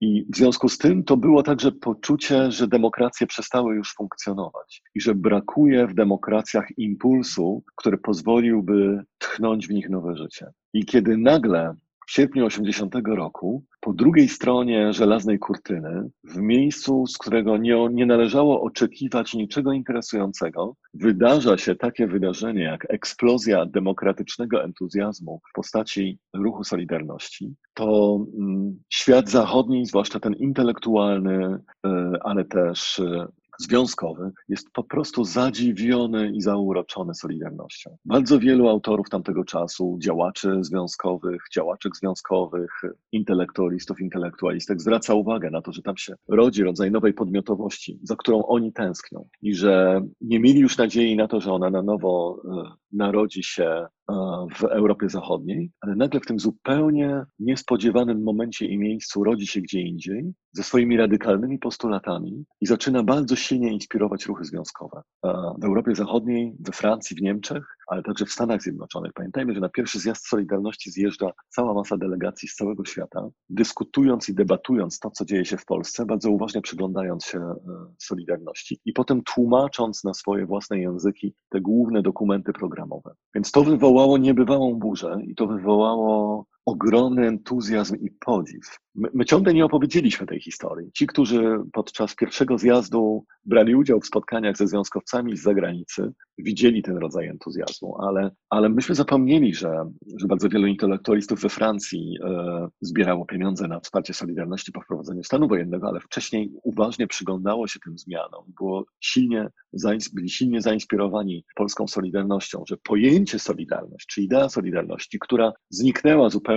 I w związku z tym to było także poczucie, że demokracje przestały już funkcjonować i że brakuje w demokracjach impulsu, który pozwoliłby tchnąć w nich nowe życie. I kiedy nagle w sierpniu 80 roku, po drugiej stronie żelaznej kurtyny, w miejscu, z którego nie, nie należało oczekiwać niczego interesującego, wydarza się takie wydarzenie jak eksplozja demokratycznego entuzjazmu w postaci ruchu Solidarności, to mm, świat zachodni, zwłaszcza ten intelektualny, e, ale też e, związkowy jest po prostu zadziwiony i zauroczony Solidarnością. Bardzo wielu autorów tamtego czasu, działaczy związkowych, działaczek związkowych, intelektualistów, intelektualistek zwraca uwagę na to, że tam się rodzi rodzaj nowej podmiotowości, za którą oni tęsknią i że nie mieli już nadziei na to, że ona na nowo e, narodzi się e, w Europie Zachodniej, ale nagle w tym zupełnie niespodziewanym momencie i miejscu rodzi się gdzie indziej ze swoimi radykalnymi postulatami i zaczyna bardzo silnie inspirować ruchy związkowe. E, w Europie Zachodniej, we Francji, w Niemczech, ale także w Stanach Zjednoczonych. Pamiętajmy, że na pierwszy zjazd Solidarności zjeżdża cała masa delegacji z całego świata, dyskutując i debatując to, co dzieje się w Polsce, bardzo uważnie przyglądając się e, Solidarności i potem tłumacząc na swoje własne języki te główne dokumenty programowe. Więc to wywołało niebywałą burzę i to wywołało ogromny entuzjazm i podziw. My, my, ciągle nie opowiedzieliśmy tej historii. Ci, którzy podczas pierwszego zjazdu brali udział w spotkaniach ze związkowcami z zagranicy, widzieli ten rodzaj entuzjazmu, ale, ale myśmy zapomnieli, że, że bardzo wielu intelektualistów we Francji e, zbierało pieniądze na wsparcie Solidarności po wprowadzeniu stanu wojennego, ale wcześniej uważnie przyglądało się tym zmianom. Było silnie, byli silnie zainspirowani polską Solidarnością, że pojęcie Solidarność, czy idea Solidarności, która zniknęła zupełnie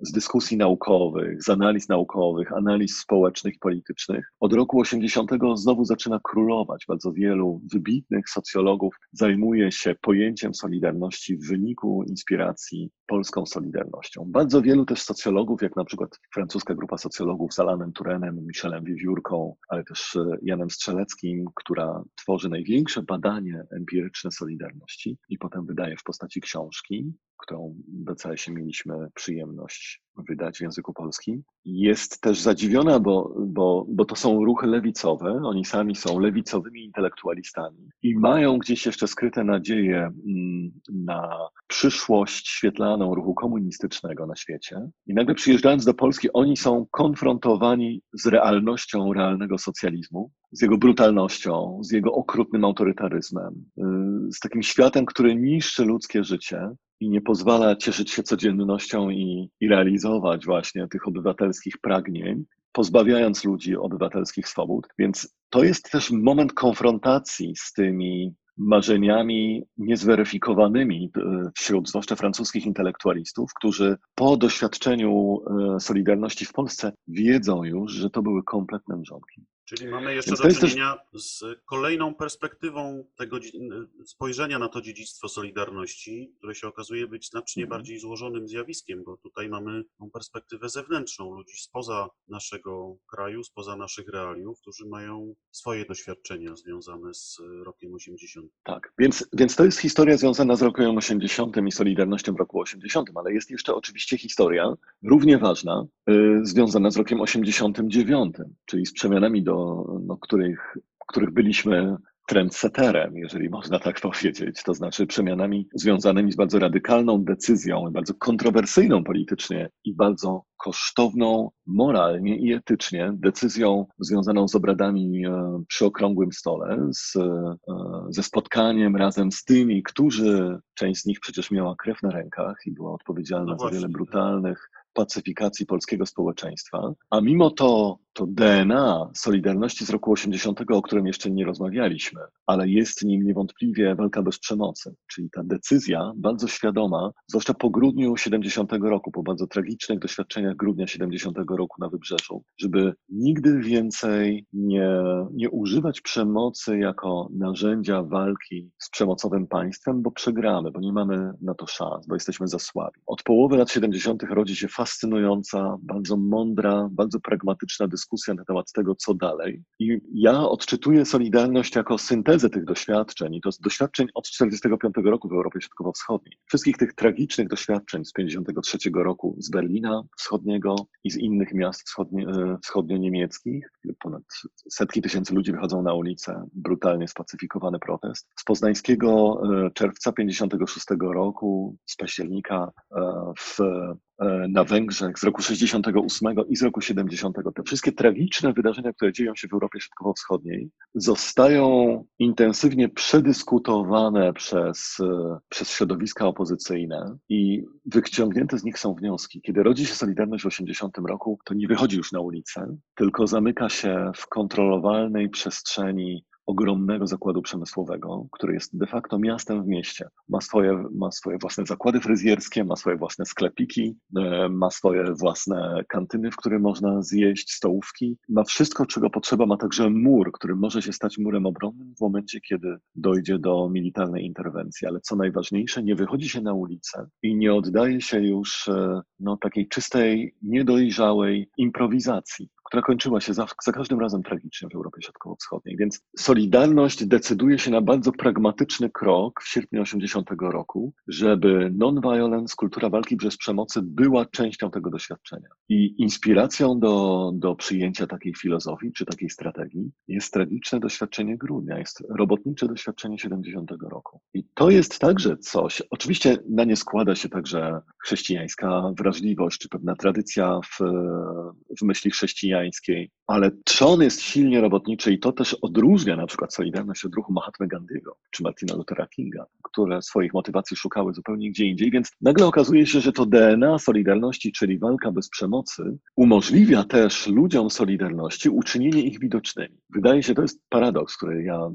z dyskusji naukowych, z analiz naukowych, analiz społecznych politycznych, od roku 80 znowu zaczyna królować. Bardzo wielu wybitnych socjologów zajmuje się pojęciem Solidarności w wyniku inspiracji polską Solidarnością. Bardzo wielu też socjologów, jak na przykład francuska grupa socjologów z Alanem Turenem, Michelem Wiewiórką, ale też e, Janem Strzeleckim, która tworzy największe badanie empiryczne Solidarności i potem wydaje w postaci książki, którą w BCS-ie mieliśmy przyjemność wydać w języku polskim. Jest też zadziwiona, bo, bo, bo to są ruchy lewicowe, oni sami są lewicowymi intelektualistami i mają gdzieś jeszcze skryte nadzieje mm, na przyszłość świetlaną ruchu komunistycznego na świecie. I nagle przyjeżdżając do Polski, oni są konfrontowani z realnością realnego socjalizmu, z jego brutalnością, z jego okrutnym autorytaryzmem, y, z takim światem, który niszczy ludzkie życie i nie pozwala cieszyć się codziennością i, i realizować właśnie tych obywatelskich pragnień, pozbawiając ludzi obywatelskich swobód. Więc to jest też moment konfrontacji z tymi marzeniami niezweryfikowanymi e, wśród zwłaszcza francuskich intelektualistów, którzy po doświadczeniu e, Solidarności w Polsce wiedzą już, że to były kompletne mrzonki. Czyli mamy jeszcze do czynienia też... z kolejną perspektywą tego spojrzenia na to dziedzictwo Solidarności, które się okazuje być znacznie mhm. bardziej złożonym zjawiskiem, bo tutaj mamy tą perspektywę zewnętrzną, ludzi spoza naszego kraju, spoza naszych realiów, którzy mają swoje doświadczenia związane z rokiem 80. Tak, więc, więc to jest historia związana z rokiem 80 i Solidarnością w roku 80, ale jest jeszcze oczywiście historia równie ważna, yy, związana z rokiem 89, czyli z przemianami do no, których, których byliśmy trendsetterem, jeżeli można tak powiedzieć, to znaczy przemianami związanymi z bardzo radykalną decyzją, bardzo kontrowersyjną politycznie i bardzo kosztowną moralnie i etycznie decyzją związaną z obradami e, przy okrągłym stole, z, e, ze spotkaniem razem z tymi, którzy, część z nich przecież miała krew na rękach i była odpowiedzialna no za wiele brutalnych pacyfikacji polskiego społeczeństwa, a mimo to to DNA Solidarności z roku 80, o którym jeszcze nie rozmawialiśmy, ale jest nim niewątpliwie walka bez przemocy, czyli ta decyzja bardzo świadoma, zwłaszcza po grudniu 70 roku, po bardzo tragicznych doświadczeniach grudnia 70 roku na Wybrzeżu, żeby nigdy więcej nie, nie używać przemocy jako narzędzia walki z przemocowym państwem, bo przegramy, bo nie mamy na to szans, bo jesteśmy za słabi. Od połowy lat 70. rodzi się fascynująca, bardzo mądra, bardzo pragmatyczna dyskusja na temat tego, co dalej. I ja odczytuję Solidarność jako syntezę tych doświadczeń, i to z doświadczeń od 1945 roku w Europie Środkowo-Wschodniej. Wszystkich tych tragicznych doświadczeń z 1953 roku z Berlina Wschodniego i z innych miast e, wschodnio-niemieckich. Ponad setki tysięcy ludzi wychodzą na ulicę, brutalnie spacyfikowany protest. Z poznańskiego e, czerwca 1956 roku, z października e, w na Węgrzech z roku 68 i z roku 70. Te wszystkie tragiczne wydarzenia, które dzieją się w Europie Środkowo-Wschodniej, zostają intensywnie przedyskutowane przez, e, przez środowiska opozycyjne i wyciągnięte z nich są wnioski. Kiedy rodzi się Solidarność w 80 roku, to nie wychodzi już na ulicę, tylko zamyka się w kontrolowalnej przestrzeni ogromnego zakładu przemysłowego, który jest de facto miastem w mieście. Ma swoje, ma swoje własne zakłady fryzjerskie, ma swoje własne sklepiki, e, ma swoje własne kantyny, w których można zjeść, stołówki. Ma wszystko, czego potrzeba. Ma także mur, który może się stać murem obronnym w momencie, kiedy dojdzie do militarnej interwencji. Ale co najważniejsze, nie wychodzi się na ulicę i nie oddaje się już e, no, takiej czystej, niedojrzałej improwizacji która kończyła się za, za, każdym razem tragicznie w Europie Środkowo-Wschodniej. Więc Solidarność decyduje się na bardzo pragmatyczny krok w sierpniu 80 roku, żeby non-violence, kultura walki bez przemocy była częścią tego doświadczenia. I inspiracją do, do przyjęcia takiej filozofii czy takiej strategii jest tragiczne doświadczenie grudnia, jest robotnicze doświadczenie 70 roku. I to jest także coś, oczywiście na nie składa się także chrześcijańska wrażliwość, czy pewna tradycja w, w myśli chrześcijańskiej, ale trzon jest silnie robotniczy i to też odróżnia na przykład Solidarność od ruchu Mahatma Gandhiego czy Martina Luthera Kinga, które swoich motywacji szukały zupełnie gdzie indziej, więc nagle okazuje się, że to DNA Solidarności, czyli walka bez przemocy, umożliwia też ludziom Solidarności uczynienie ich widocznymi. Wydaje się, to jest paradoks, który, ja,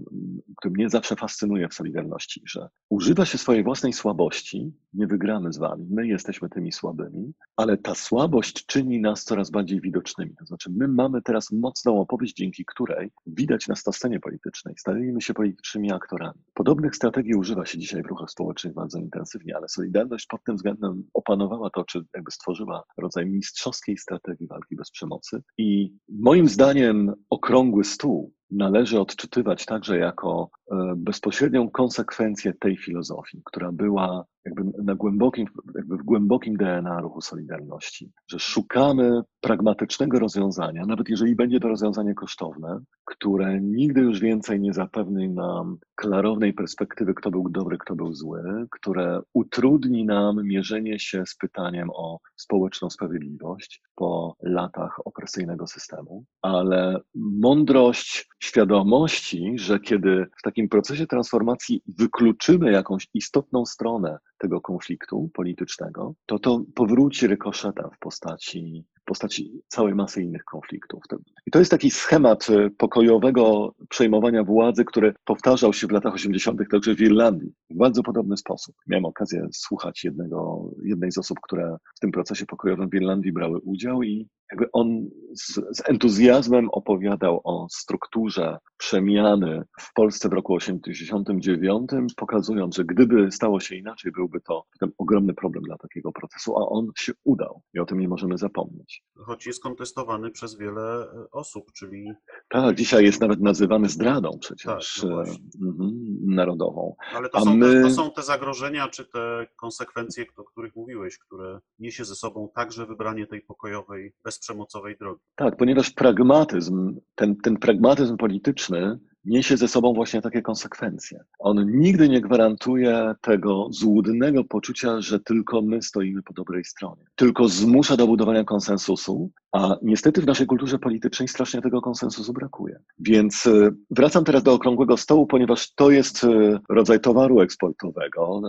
który mnie zawsze fascynuje w Solidarności, że używa się swojej własnej słabości, nie wygramy z wami, my jesteśmy tymi słabymi, ale ta słabość czyni nas coraz bardziej widocznymi. To znaczy, my mamy teraz mocną opowieść, dzięki której widać nas na scenie politycznej, stajemy się politycznymi aktorami. Podobnych strategii używa się dzisiaj w ruchach społecznych bardzo intensywnie, ale Solidarność pod tym względem opanowała to, czy jakby stworzyła rodzaj mistrzowskiej strategii walki bez przemocy. I moim zdaniem okrągły stół należy odczytywać także jako e, bezpośrednią konsekwencję tej filozofii, która była jakby na głębokim, jakby w głębokim DNA ruchu Solidarności, że szukamy pragmatycznego rozwiązania, nawet jeżeli będzie to rozwiązanie kosztowne, które nigdy już więcej nie zapewni nam klarownej perspektywy, kto był dobry, kto był zły, które utrudni nam mierzenie się z pytaniem o społeczną sprawiedliwość po latach opresyjnego systemu, ale mądrość świadomości, że kiedy w takim procesie transformacji wykluczymy jakąś istotną stronę tego konfliktu politycznego, to to powróci rykoszetem w postaci, postaci całej masy innych konfliktów. I to jest taki schemat e, pokojowego przejmowania władzy, który powtarzał się w latach 80. także w Irlandii w bardzo podobny sposób. Miałem okazję słuchać jednego, jednej z osób, które w tym procesie pokojowym w Irlandii brały udział i jakby on z, z, entuzjazmem opowiadał o strukturze przemiany w Polsce w roku 89, pokazując, że gdyby stało się inaczej, byłby to ogromny problem dla takiego procesu, a on się udał i o tym nie możemy zapomnieć. Choć jest kontestowany przez wiele e, osób, czyli... Tak, dzisiaj jest nawet nazywany zdradą przecież tak, no mhm, narodową. Ale to, a są my... te, to są te zagrożenia, czy te konsekwencje, o których mówiłeś, które niesie ze sobą także wybranie tej pokojowej, bezprzemocowej drogi. Tak, ponieważ pragmatyzm, ten, ten pragmatyzm polityczny niesie ze sobą właśnie takie konsekwencje. On nigdy nie gwarantuje tego złudnego poczucia, że tylko my stoimy po dobrej stronie. Tylko zmusza do budowania konsensusu, a niestety w naszej kulturze politycznej strasznie tego konsensusu brakuje. Więc y, wracam teraz do okrągłego stołu, ponieważ to jest y, rodzaj towaru eksportowego.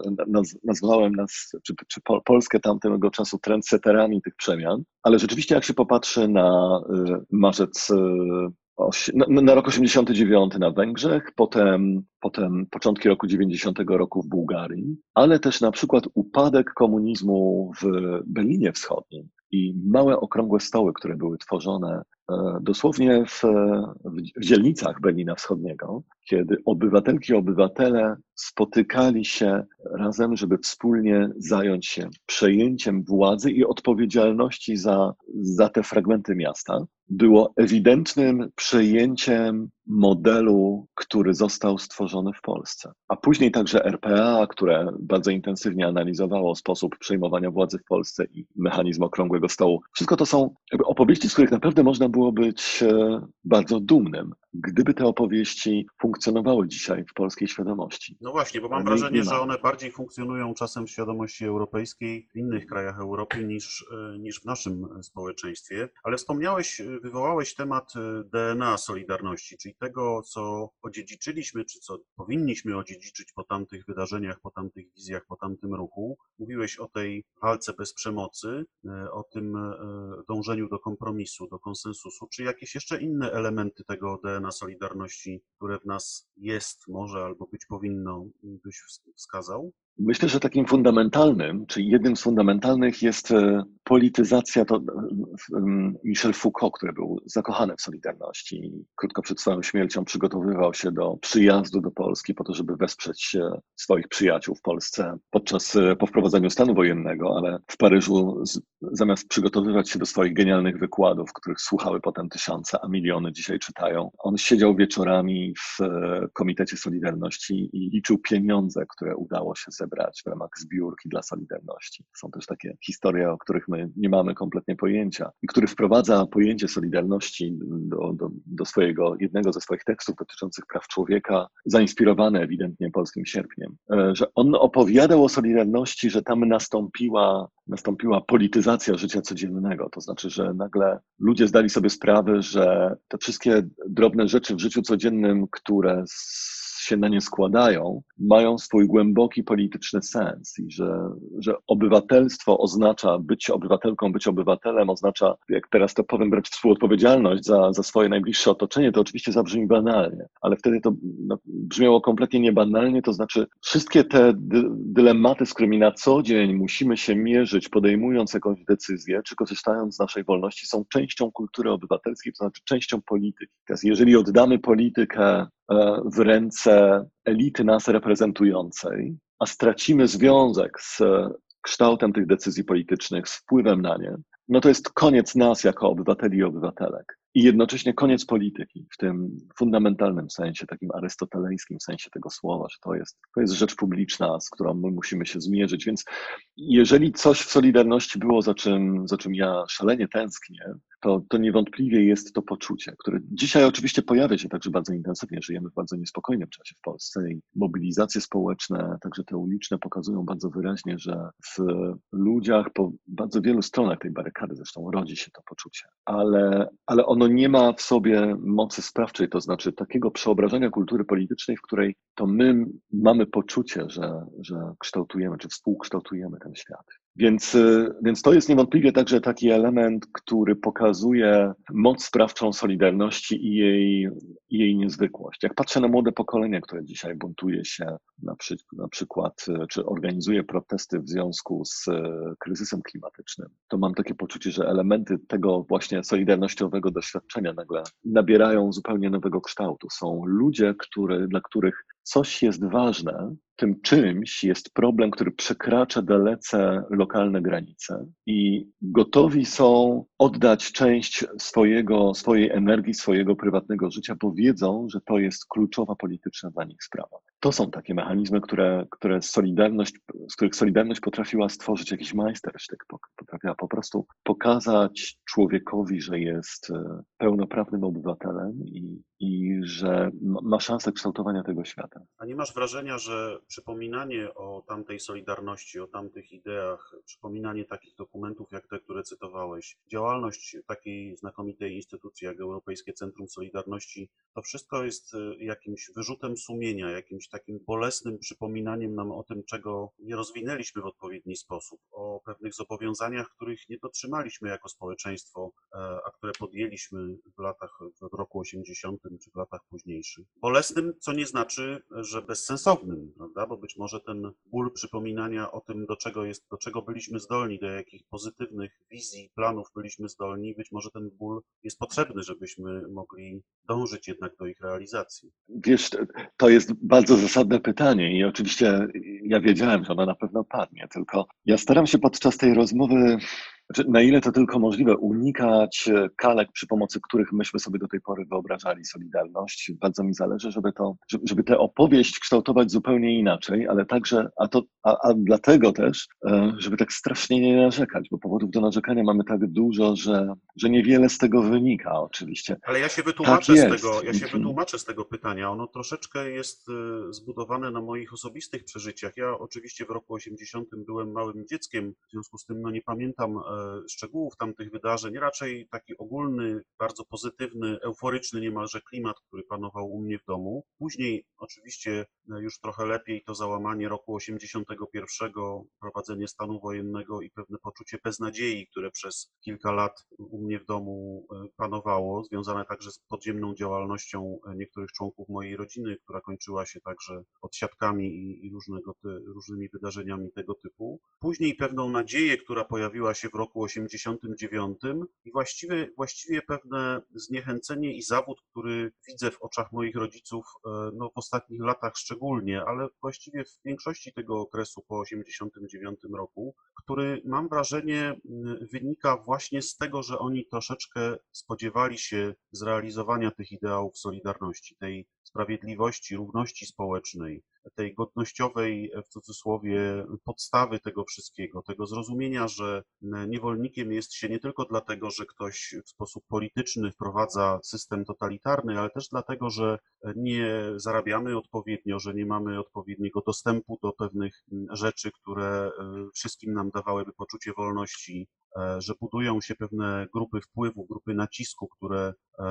Nazwałem nas, czy, czy Polskę tamtego czasu trendsetterami tych przemian, ale rzeczywiście jak się popatrzy na y, marzec na, na rok 89 na Węgrzech, potem, potem początki roku 90 roku w Bułgarii, ale też na przykład upadek komunizmu w Berlinie Wschodnim i małe okrągłe stoły, które były tworzone e, dosłownie w, w dzielnicach Berlina Wschodniego, kiedy obywatelki i obywatele spotykali się razem, żeby wspólnie zająć się przejęciem władzy i odpowiedzialności za, za te fragmenty miasta, było ewidentnym przejęciem modelu, który został stworzony w Polsce. A później także RPA, które bardzo intensywnie analizowało sposób przejmowania władzy w Polsce i mechanizm okrągłego stołu. Wszystko to są opowieści, z których naprawdę można było być e, bardzo dumnym, gdyby te opowieści funkcjonowały dzisiaj w polskiej świadomości. No właśnie, bo mam Nie- wrażenie, że one bardziej funkcjonują czasem w świadomości europejskiej w innych krajach Europy niż, e, niż w naszym e, społeczeństwie. Ale wspomniałeś, e, wywołałeś temat DNA Solidarności, czyli tego, co odziedziczyliśmy, czy co powinniśmy odziedziczyć po tamtych wydarzeniach, po tamtych wizjach, po tamtym ruchu. Mówiłeś o tej walce bez przemocy, o tym dążeniu do kompromisu, do konsensusu. Czy jakieś jeszcze inne elementy tego DNA Solidarności, które w nas jest, może albo być powinno, то есть сказал, Myślę, że takim fundamentalnym, czyli jednym z fundamentalnych jest e, polityzacja, to e, Michel Foucault, który był zakochany w Solidarności i krótko przed swoją śmiercią przygotowywał się do przyjazdu do Polski po to, żeby wesprzeć swoich przyjaciół w Polsce podczas, e, po wprowadzeniu stanu wojennego, ale w Paryżu zamiast przygotowywać się do swoich genialnych wykładów, których słuchały potem tysiące, a miliony dzisiaj czytają, on siedział wieczorami w Komitecie Solidarności i liczył pieniądze, które udało się zebrać w ramach zbiórki dla Solidarności. Są też takie historie, o których my nie mamy kompletnie pojęcia i który wprowadza pojęcie Solidarności do, do, do swojego, jednego ze swoich tekstów dotyczących praw człowieka, zainspirowany ewidentnie polskim sierpniem, E, że on opowiadał o Solidarności, że tam nastąpiła, nastąpiła polityzacja życia codziennego, to znaczy, że nagle ludzie zdali sobie sprawę, że te wszystkie drobne rzeczy w życiu codziennym, które się na nie składają, mają swój głęboki polityczny sens i że, że obywatelstwo oznacza być obywatelką, być obywatelem oznacza, jak teraz to powiem, brać współodpowiedzialność za, za swoje najbliższe otoczenie, to oczywiście zabrzmi banalnie, ale wtedy to no, brzmiało kompletnie niebanalnie, to znaczy wszystkie te dy, dylematy, z którymi na co dzień musimy się mierzyć, podejmując jakąś decyzję, czy korzystając z naszej wolności, są częścią kultury obywatelskiej, to znaczy częścią polityki. Teraz jeżeli oddamy politykę w ręce elity nas reprezentującej, a stracimy związek z kształtem tych decyzji politycznych, z wpływem na nie, no to jest koniec nas jako obywateli i obywatelek. I jednocześnie koniec polityki w tym fundamentalnym sensie, takim arystotelejskim sensie tego słowa, że to jest, to jest rzecz publiczna, z którą my musimy się zmierzyć. Więc jeżeli coś w Solidarności było, za czym, za czym ja szalenie tęsknię, to, to niewątpliwie jest to poczucie, które dzisiaj oczywiście pojawia się także bardzo intensywnie. Żyjemy w bardzo niespokojnym czasie w Polsce i mobilizacje społeczne, także te uliczne, pokazują bardzo wyraźnie, że w ludziach po bardzo wielu stronach tej barykady zresztą rodzi się to poczucie, ale, ale ono nie ma w sobie mocy sprawczej, to znaczy takiego przeobrażenia kultury politycznej, w której to my mamy poczucie, że, że kształtujemy czy współkształtujemy ten świat. Więc, y, więc to jest niewątpliwie także taki element, który pokazuje moc sprawczą Solidarności i jej, i jej niezwykłość. Jak patrzę na młode pokolenie, które dzisiaj buntuje się na, przy, na przykład, y, czy organizuje protesty w związku z y, kryzysem klimatycznym, to mam takie poczucie, że elementy tego właśnie solidarnościowego doświadczenia nagle nabierają zupełnie nowego kształtu. Są ludzie, który, dla których coś jest ważne, tym czymś jest problem, który przekracza dalece lokalne granice i gotowi są oddać część swojego, swojej energii, swojego prywatnego życia, bo wiedzą, że to jest kluczowa polityczna dla nich sprawa. To są takie mechanizmy, które, które Solidarność, z których Solidarność potrafiła stworzyć jakiś majstersztyk, potrafiła po prostu pokazać człowiekowi, że jest e, pełnoprawnym obywatelem i, i że ma szansę kształtowania tego świata. A nie masz wrażenia, że przypominanie o tamtej Solidarności, o tamtych ideach, przypominanie takich dokumentów jak te, które cytowałeś, działalność takiej znakomitej instytucji jak Europejskie Centrum Solidarności, to wszystko jest e, jakimś wyrzutem sumienia, jakimś takim bolesnym przypominaniem nam o tym, czego nie rozwinęliśmy w odpowiedni sposób, o pewnych zobowiązaniach, których nie dotrzymaliśmy jako społeczeństwo, e, a które podjęliśmy w latach, w roku 80 czy w latach późniejszych. Bolesnym, co nie znaczy, że bezsensownym, prawda? Bo być może ten ból przypominania o tym, do czego jest, do czego byliśmy zdolni, do jakich pozytywnych wizji, planów byliśmy zdolni, być może ten ból jest potrzebny, żebyśmy mogli dążyć jednak do ich realizacji. Wiesz, to jest bardzo zasadne pytanie i oczywiście ja wiedziałem, że ono na pewno padnie, tylko ja staram się podczas tej rozmowy Znaczy, na ile to tylko możliwe, unikać e, kalek, przy pomocy których myśmy sobie do tej pory wyobrażali Solidarność. Bardzo mi zależy, żeby, to, żeby tę opowieść kształtować zupełnie inaczej, ale także, a, to, a, a dlatego też, e, żeby tak strasznie nie narzekać, bo powodów do narzekania mamy tak dużo, że, że niewiele z tego wynika oczywiście. Ale ja się wytłumaczę Tak z tego, ja się Mhm. wytłumaczę z tego pytania. Ono troszeczkę jest y, zbudowane na moich osobistych przeżyciach. Ja oczywiście w roku 80 byłem małym dzieckiem, w związku z tym no, nie pamiętam e, szczegółów tamtych wydarzeń. Raczej taki ogólny, bardzo pozytywny, euforyczny niemalże klimat, który panował u mnie w domu. Później oczywiście e, już trochę lepiej to załamanie roku 81, prowadzenie stanu wojennego i pewne poczucie beznadziei, które przez kilka lat u mnie w domu e, panowało, związane także z podziemną działalnością e, niektórych członków mojej rodziny, która kończyła się także odsiadkami i, i różnego ty, różnymi wydarzeniami tego typu. Później pewną nadzieję, która pojawiła się w roku 89 i właściwie, właściwie pewne zniechęcenie i zawód, który widzę w oczach moich rodziców e, no, w ostatnich latach szczególnie, ale właściwie w większości tego okresu po 89 roku, który mam wrażenie wynika właśnie z tego, że oni troszeczkę spodziewali się zrealizowania tych ideałów Solidarności, tej sprawiedliwości, równości społecznej, tej godnościowej, w cudzysłowie, podstawy tego wszystkiego, tego zrozumienia, że niewolnikiem jest się nie tylko dlatego, że ktoś w sposób polityczny wprowadza system totalitarny, ale też dlatego, że nie zarabiamy odpowiednio, że nie mamy odpowiedniego dostępu do pewnych rzeczy, które e, wszystkim nam dawałyby poczucie wolności, e, że budują się pewne grupy wpływu, grupy nacisku, które e,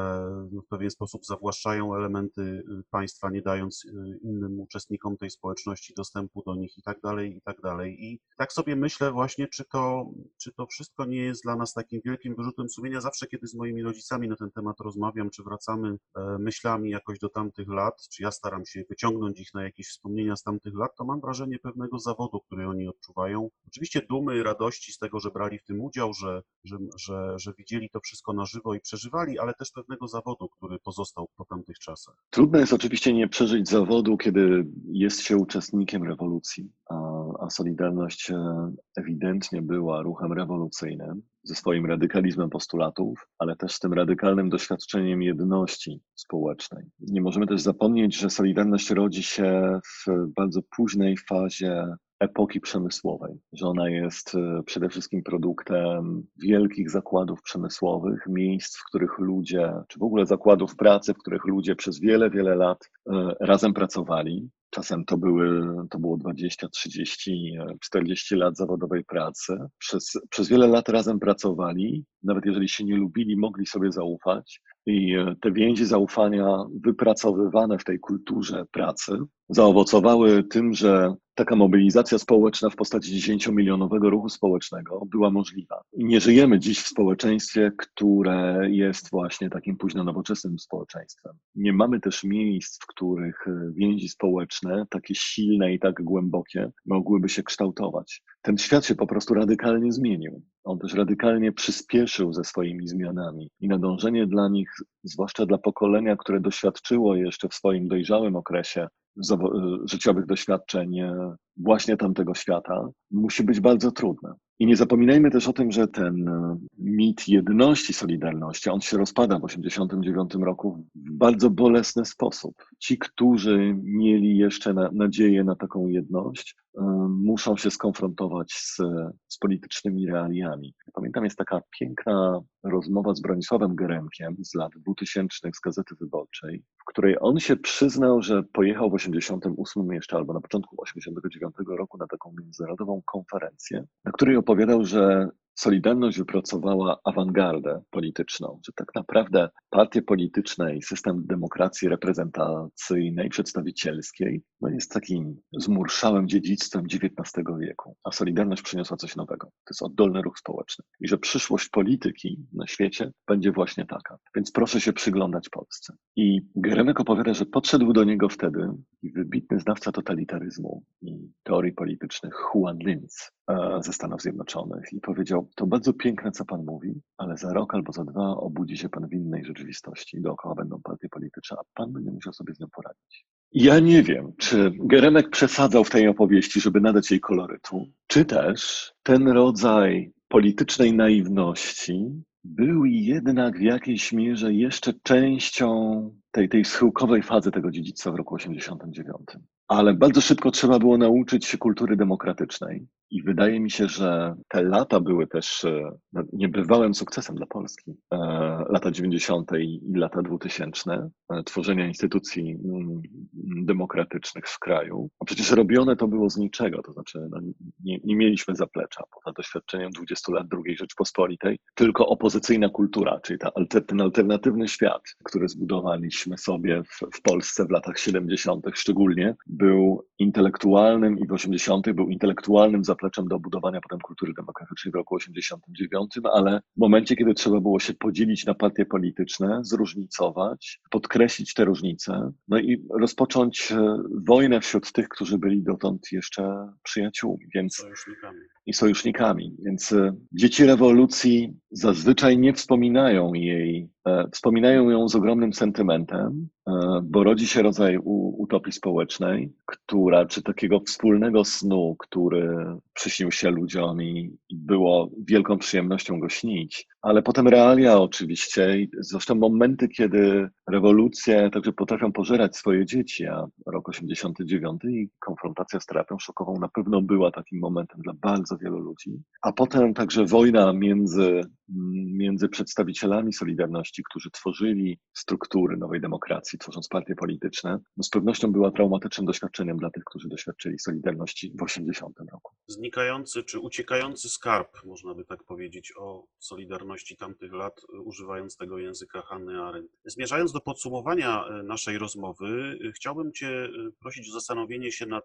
w pewien sposób zawłaszczają elementy państwa, nie dając innym uczestnikom tej społeczności dostępu do nich i tak dalej, i tak dalej. I tak sobie myślę właśnie, czy to, czy to wszystko nie jest dla nas takim wielkim wyrzutem sumienia. Zawsze, kiedy z moimi rodzicami na ten temat rozmawiam, czy wracamy myślami jakoś do tamtych lat, czy ja staram się wyciągnąć ich na jakieś wspomnienia z tamtych lat, to mam wrażenie pewnego zawodu, który oni odczuwają. Oczywiście dumy, radości z tego, że brali w tym udział, że, że, że, że widzieli to wszystko na żywo i przeżywali, ale też pewnego zawodu, który pozostał po tamtych czasach. Trudno jest oczywiście nie przeżyć zawodu, kiedy jest się uczestnikiem rewolucji, a, a Solidarność e, ewidentnie była ruchem rewolucyjnym ze swoim radykalizmem postulatów, ale też z tym radykalnym doświadczeniem jedności społecznej. Nie możemy też zapomnieć, że Solidarność rodzi się w bardzo późnej fazie epoki przemysłowej, że ona jest e, przede wszystkim produktem wielkich zakładów przemysłowych, miejsc, w których ludzie, czy w ogóle zakładów pracy, w których ludzie przez wiele, wiele lat e, razem pracowali. Czasem to, były, to było 20, 30, 40 lat zawodowej pracy. Przez, przez wiele lat razem pracowali, nawet jeżeli się nie lubili, mogli sobie zaufać. I e, te więzi zaufania wypracowywane w tej kulturze pracy zaowocowały tym, że taka mobilizacja społeczna w postaci 10-milionowego ruchu społecznego była możliwa. Nie żyjemy dziś w społeczeństwie, które jest właśnie takim późno nowoczesnym społeczeństwem. Nie mamy też miejsc, w których e, więzi społeczne, takie silne i tak głębokie, mogłyby się kształtować. Ten świat się po prostu radykalnie zmienił. On też radykalnie przyspieszył ze swoimi zmianami i nadążenie dla nich, zwłaszcza dla pokolenia, które doświadczyło jeszcze w swoim dojrzałym okresie życiowych doświadczeń e, właśnie tamtego świata, musi być bardzo trudne. I nie zapominajmy też o tym, że ten e, mit jedności, solidarności, on się rozpada w 1989 roku w bardzo bolesny sposób. Ci, którzy mieli jeszcze na, nadzieję na taką jedność, muszą się skonfrontować z, z politycznymi realiami. Pamiętam, jest taka piękna rozmowa z Bronisławem Geremkiem z lat 2000 z Gazety Wyborczej, w której on się przyznał, że pojechał w 88 jeszcze albo na początku 89 roku na taką międzynarodową konferencję, na której opowiadał, że Solidarność wypracowała awangardę polityczną, że tak naprawdę partie polityczne i system demokracji reprezentacyjnej, przedstawicielskiej, no jest takim zmurszałym dziedzictwem XIX wieku, a Solidarność przyniosła coś nowego. To jest oddolny ruch społeczny. I że przyszłość polityki na świecie będzie właśnie taka. Więc proszę się przyglądać Polsce. I Geremek opowiada, że podszedł do niego wtedy wybitny znawca totalitaryzmu i teorii politycznych Juan Linz ze Stanów Zjednoczonych i powiedział, to bardzo piękne, co pan mówi, ale za rok albo za dwa obudzi się pan w innej rzeczywistości. Dookoła będą partie polityczne, a pan będzie musiał sobie z nią poradzić. Ja nie wiem, czy Geremek przesadzał w tej opowieści, żeby nadać jej kolorytu, czy też ten rodzaj politycznej naiwności był jednak w jakiejś mierze jeszcze częścią tej, tej schyłkowej fazy tego dziedzictwa w roku 89. Ale bardzo szybko trzeba było nauczyć się kultury demokratycznej. I wydaje mi się, że te lata były też e, no, niebywałym sukcesem dla Polski. E, lata 90. i lata 2000, e, tworzenia instytucji mm, demokratycznych w kraju. A przecież robione to było z niczego, to znaczy no, nie, nie mieliśmy zaplecza poza doświadczeniem 20 lat II Rzeczpospolitej, tylko opozycyjna kultura, czyli ta, ten alternatywny świat, który zbudowaliśmy sobie w, w Polsce w latach 70. szczególnie, był intelektualnym i w 80. był intelektualnym zapleczem do budowania potem kultury demokratycznej w roku 89, ale w momencie, kiedy trzeba było się podzielić na partie polityczne, zróżnicować, podkreślić te różnice, no i rozpocząć e, wojnę wśród tych, którzy byli dotąd jeszcze przyjaciółmi, więc. I sojusznikami. Więc e, dzieci rewolucji zazwyczaj nie wspominają jej, e, wspominają ją z ogromnym sentymentem, e, bo rodzi się rodzaj utopii społecznej, która, czy takiego wspólnego snu, który przyśnił się ludziom i, było wielką przyjemnością go śnić, ale potem realia oczywiście, zresztą momenty, kiedy rewolucje także potrafią pożerać swoje dzieci, a rok 89 i konfrontacja z terapią szokową na pewno była takim momentem dla bardzo wielu ludzi, a potem także wojna między, między przedstawicielami Solidarności, którzy tworzyli struktury nowej demokracji, tworząc partie polityczne, no z pewnością była traumatycznym doświadczeniem dla tych, którzy doświadczyli Solidarności w 80 roku. Znikający czy uciekający skarb, można by tak powiedzieć, o Solidarności tamtych lat, używając tego języka Hanny Arendt. Zmierzając do podsumowania e, naszej rozmowy, e, chciałbym Cię e, prosić o zastanowienie się nad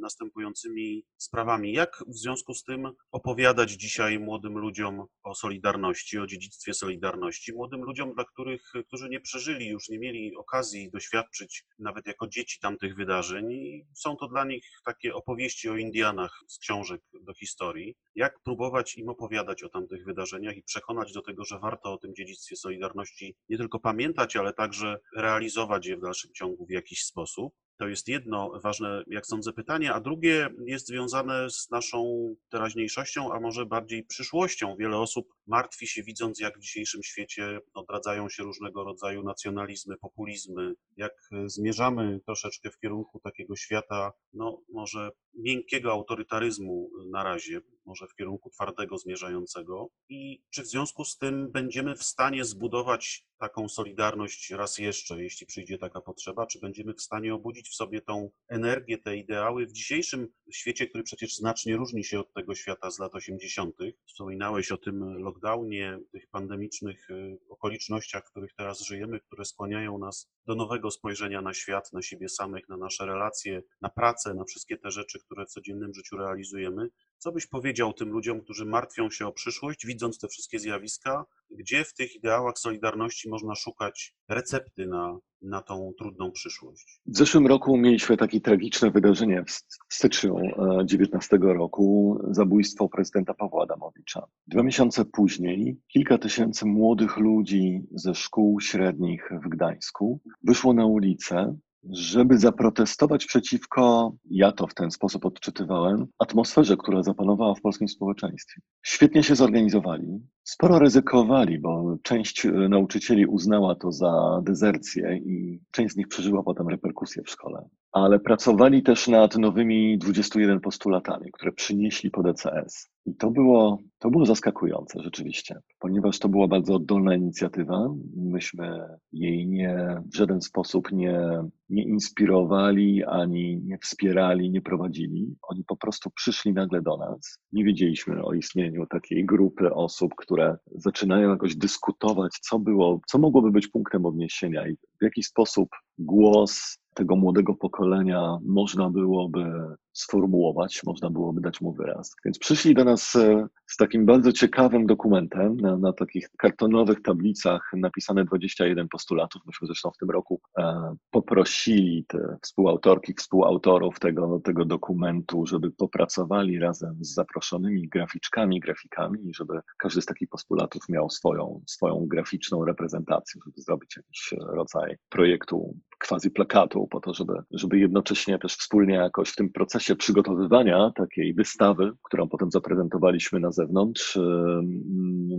następującymi sprawami. Jak w związku z tym opowiadać dzisiaj młodym ludziom o Solidarności, o dziedzictwie Solidarności, młodym ludziom, dla których, którzy nie przeżyli, już nie mieli okazji doświadczyć nawet jako dzieci tamtych wydarzeń i są to dla nich takie opowieści o Indianach z książek do historii. Jak próbować im opowiadać o tamtych wydarzeniach i przekonać do tego, że warto o tym dziedzictwie Solidarności nie tylko pamiętać, ale także realizować je w dalszym ciągu w jakiś sposób. To jest jedno ważne, jak sądzę, pytanie, a drugie jest związane z naszą teraźniejszością, a może bardziej przyszłością. Wiele osób martwi się, widząc, jak w dzisiejszym świecie odradzają się różnego rodzaju nacjonalizmy, populizmy, jak zmierzamy troszeczkę w kierunku takiego świata, no może miękkiego autorytaryzmu na razie, może w kierunku twardego zmierzającego. I czy w związku z tym będziemy w stanie zbudować taką solidarność raz jeszcze, jeśli przyjdzie taka potrzeba? Czy będziemy w stanie obudzić w sobie tą energię, te ideały w dzisiejszym świecie, który przecież znacznie różni się od tego świata z lat 80.? Wspominałeś o tym lockdownie, tych pandemicznych y, okolicznościach, w których teraz żyjemy, które skłaniają nas do nowego spojrzenia na świat, na siebie samych, na nasze relacje, na pracę, na wszystkie te rzeczy, które w codziennym życiu realizujemy. Co byś powiedział tym ludziom, którzy martwią się o przyszłość, widząc te wszystkie zjawiska? Gdzie w tych ideałach Solidarności można szukać recepty na, na tą trudną przyszłość? W zeszłym roku mieliśmy takie tragiczne wydarzenie w styczniu 19 roku, zabójstwo prezydenta Pawła Adamowicza. Dwa miesiące później kilka tysięcy młodych ludzi ze szkół średnich w Gdańsku wyszło na ulicę żeby zaprotestować przeciwko, ja to w ten sposób odczytywałem, atmosferze, która zapanowała w polskim społeczeństwie. Świetnie się zorganizowali, sporo ryzykowali, bo część e, nauczycieli uznała to za dezercję i część z nich przeżyła potem reperkusje w szkole. Ale pracowali też nad nowymi 21 postulatami, które przynieśli pod ECS. I to było, to było zaskakujące rzeczywiście, ponieważ to była bardzo oddolna inicjatywa. Myśmy jej nie, w żaden sposób nie, nie inspirowali, ani nie wspierali, nie prowadzili. Oni po prostu przyszli nagle do nas. Nie wiedzieliśmy o istnieniu takiej grupy osób, które zaczynają jakoś dyskutować, co było, co mogłoby być punktem odniesienia i w jaki sposób głos tego młodego pokolenia można byłoby sformułować, można byłoby dać mu wyraz. Więc przyszli do nas e, z takim bardzo ciekawym dokumentem na, na takich kartonowych tablicach napisane 21 postulatów. Myśmy zresztą w tym roku e, poprosili te współautorki, współautorów tego, tego dokumentu, żeby popracowali razem z zaproszonymi graficzkami, grafikami żeby każdy z takich postulatów miał swoją, swoją graficzną reprezentację, żeby zrobić jakiś rodzaj projektu quasi plakatu, po to, żeby, żeby jednocześnie też wspólnie jakoś w tym procesie przygotowywania takiej wystawy, którą potem zaprezentowaliśmy na zewnątrz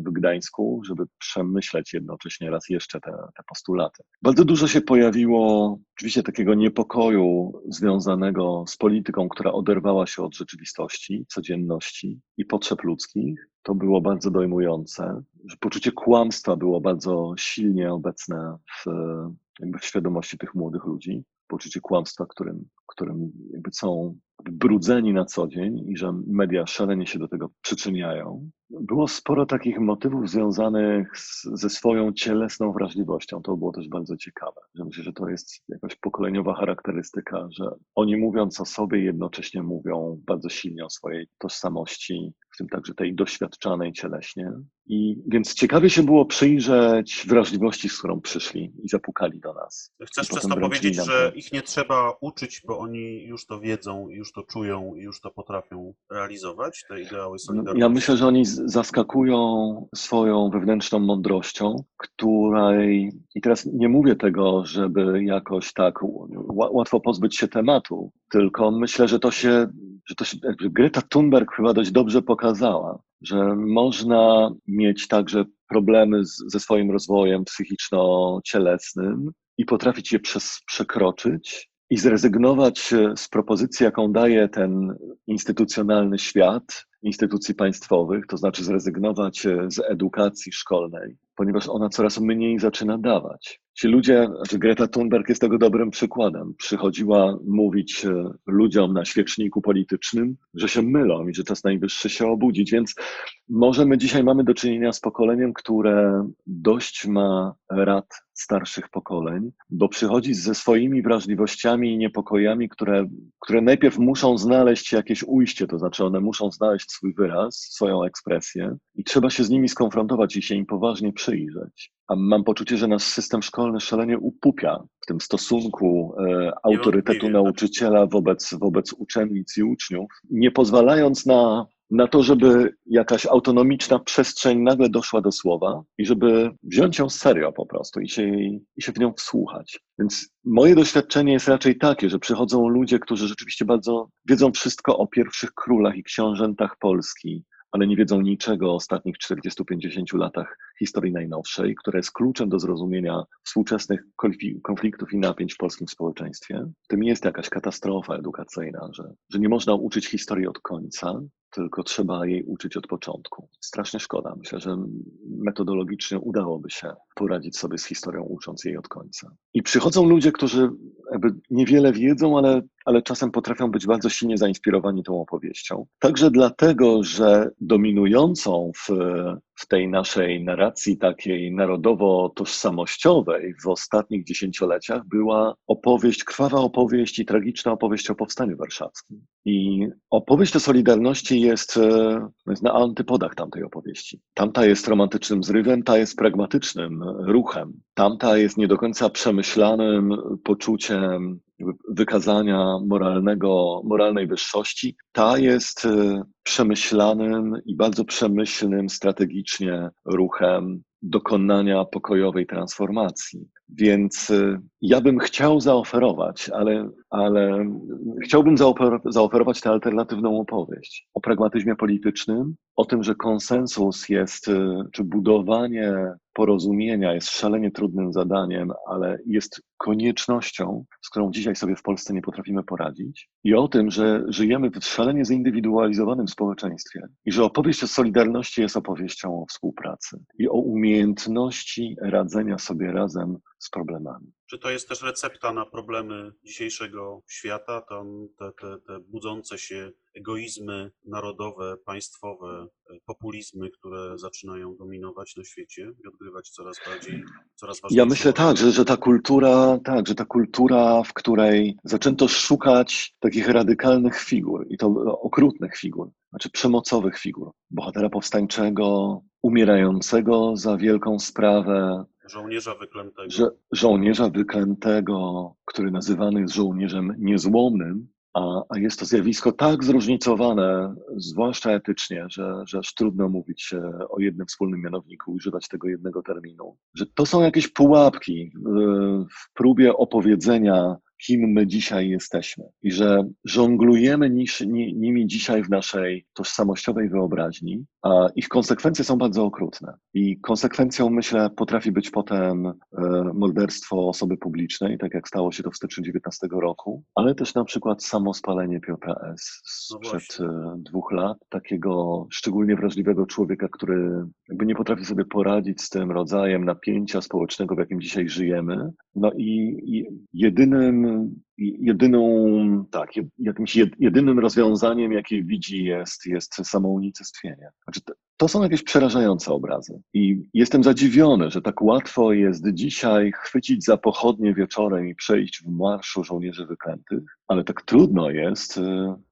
w Gdańsku, żeby przemyśleć jednocześnie raz jeszcze te, te postulaty. Bardzo dużo się pojawiło oczywiście takiego niepokoju związanego z polityką, która oderwała się od rzeczywistości, codzienności i potrzeb ludzkich. To było bardzo dojmujące. Poczucie kłamstwa było bardzo silnie obecne w, jakby w świadomości tych młodych ludzi. Poczucie kłamstwa, którym, którym jakby są brudzeni na co dzień i że media szalenie się do tego przyczyniają. Było sporo takich motywów związanych z, ze swoją cielesną wrażliwością. To było też bardzo ciekawe. Że myślę, że to jest jakaś pokoleniowa charakterystyka, że oni mówiąc o sobie jednocześnie mówią bardzo silnie o swojej tożsamości, w tym także tej doświadczanej cieleśnie. I więc ciekawie się było przyjrzeć wrażliwości, z którą przyszli i zapukali do nas. Chcesz przez to powiedzieć, że ich nie trzeba uczyć, bo oni już to wiedzą, już to czują i już to potrafią realizować, te ideały solidarności? Ja myślę, że oni zaskakują swoją wewnętrzną mądrością, której, i teraz nie mówię tego, żeby jakoś tak łatwo pozbyć się tematu, tylko myślę, że to się, że to się, Greta Thunberg chyba dość dobrze pokazała, że można mieć także problemy z, ze swoim rozwojem psychiczno-cielesnym i potrafić je przez, przekroczyć i zrezygnować z propozycji, jaką daje ten instytucjonalny świat, instytucji państwowych, to znaczy zrezygnować z edukacji szkolnej, ponieważ ona coraz mniej zaczyna dawać. Ci ludzie, znaczy Greta Thunberg jest tego dobrym przykładem. Przychodziła mówić e, ludziom na świeczniku politycznym, że się mylą i że czas najwyższy się obudzić. Więc może my dzisiaj mamy do czynienia z pokoleniem, które dość ma rad starszych pokoleń, bo przychodzi ze swoimi wrażliwościami i niepokojami, które, które najpierw muszą znaleźć jakieś ujście, to znaczy one muszą znaleźć swój wyraz, swoją ekspresję i trzeba się z nimi skonfrontować i się im poważnie przyjrzeć. A mam poczucie, że nasz system szkolny szalenie upupia w tym stosunku e, autorytetu tak. nauczyciela wobec, wobec uczennic i uczniów, nie pozwalając na, na to, żeby jakaś autonomiczna przestrzeń nagle doszła do słowa i żeby wziąć ją serio po prostu i się, i się w nią wsłuchać. Więc moje doświadczenie jest raczej takie, że przychodzą ludzie, którzy rzeczywiście bardzo wiedzą wszystko o pierwszych królach i książętach Polski, ale nie wiedzą niczego o ostatnich 40-50 latach historii najnowszej, która jest kluczem do zrozumienia współczesnych konfliktów i napięć w polskim społeczeństwie. Tym jest jakaś katastrofa edukacyjna, że, że nie można uczyć historii od końca, tylko trzeba jej uczyć od początku. Strasznie szkoda. Myślę, że metodologicznie udałoby się poradzić sobie z historią, ucząc jej od końca. I przychodzą ludzie, którzy jakby niewiele wiedzą, ale, ale czasem potrafią być bardzo silnie zainspirowani tą opowieścią. Także dlatego, że dominującą w, w tej naszej narracji takiej narodowo-tożsamościowej w ostatnich dziesięcioleciach była opowieść, krwawa opowieść i tragiczna opowieść o Powstaniu Warszawskim. I opowieść o Solidarności jest, e, jest na antypodach tamtej opowieści. Tamta jest romantycznym zrywem, ta jest pragmatycznym ruchem. Tamta jest nie do końca przemyślanym poczuciem wykazania moralnego, moralnej wyższości, ta jest y, przemyślanym i bardzo przemyślnym strategicznie ruchem dokonania pokojowej transformacji. Więc y, ja bym chciał zaoferować, ale, ale chciałbym zaoferować tę alternatywną opowieść. O pragmatyzmie politycznym, o tym, że konsensus jest, y, czy budowanie porozumienia jest szalenie trudnym zadaniem, ale jest koniecznością, z którą dzisiaj sobie w Polsce nie potrafimy poradzić, i o tym, że żyjemy w szalenie zindywidualizowanym społeczeństwie i że opowieść o Solidarności jest opowieścią o współpracy i o umiejętności radzenia sobie razem z problemami. Czy to jest też recepta na problemy dzisiejszego świata, tam te, te, te budzące się egoizmy narodowe, państwowe, populizmy, które zaczynają dominować na świecie i odgrywać coraz bardziej, coraz ważniejszą Ja myślę tak, że, że ta kultura, tak, że ta kultura, w której zaczęto szukać takich radykalnych figur i to okrutnych figur, znaczy przemocowych figur, bohatera powstańczego, umierającego za wielką sprawę, Żołnierza wyklętego. Że, żołnierza wyklętego, który nazywany jest żołnierzem niezłomnym, a, a jest to zjawisko tak zróżnicowane, zwłaszcza etycznie, że, że aż trudno mówić o jednym wspólnym mianowniku, używać tego jednego terminu. Że to są jakieś pułapki w, w próbie opowiedzenia kim my dzisiaj jesteśmy i że żonglujemy nimi dzisiaj w naszej tożsamościowej wyobraźni, a ich konsekwencje są bardzo okrutne. I konsekwencją, myślę, potrafi być potem e, morderstwo osoby publicznej, tak jak stało się to w styczniu 19 roku, ale też na przykład samo spalenie Piotra S. sprzed no dwóch lat, takiego szczególnie wrażliwego człowieka, który jakby nie potrafi sobie poradzić z tym rodzajem napięcia społecznego, w jakim dzisiaj żyjemy. No i jedynym jedyną, tak, jakimś jedynym rozwiązaniem, jakie widzi jest, jest samounicestwienie. Znaczy, to są jakieś przerażające obrazy. I jestem zadziwiony, że tak łatwo jest dzisiaj chwycić za pochodnie wieczorem i przejść w marszu żołnierzy wyklętych, ale tak trudno jest, y,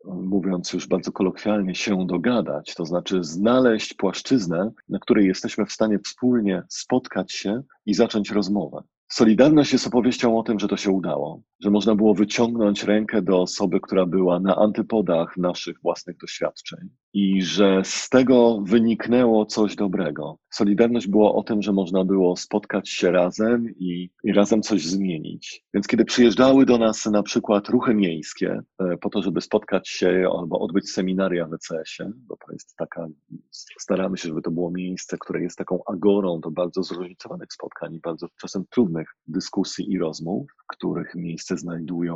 mówiąc już bardzo kolokwialnie, się dogadać, to znaczy znaleźć płaszczyznę, na której jesteśmy w stanie wspólnie spotkać się i zacząć rozmowę. Solidarność jest opowieścią o tym, że to się udało, że można było wyciągnąć rękę do osoby, która była na antypodach naszych własnych doświadczeń i że z tego wyniknęło coś dobrego. Solidarność była o tym, że można było spotkać się razem i, i razem coś zmienić. Więc kiedy przyjeżdżały do nas na przykład ruchy miejskie e, po to, żeby spotkać się albo odbyć seminaria w ECS-ie, bo to jest taka, staramy się, żeby to było miejsce, które jest taką agorą do bardzo zróżnicowanych spotkań i bardzo czasem trudnych dyskusji i rozmów, w których miejsce znajdują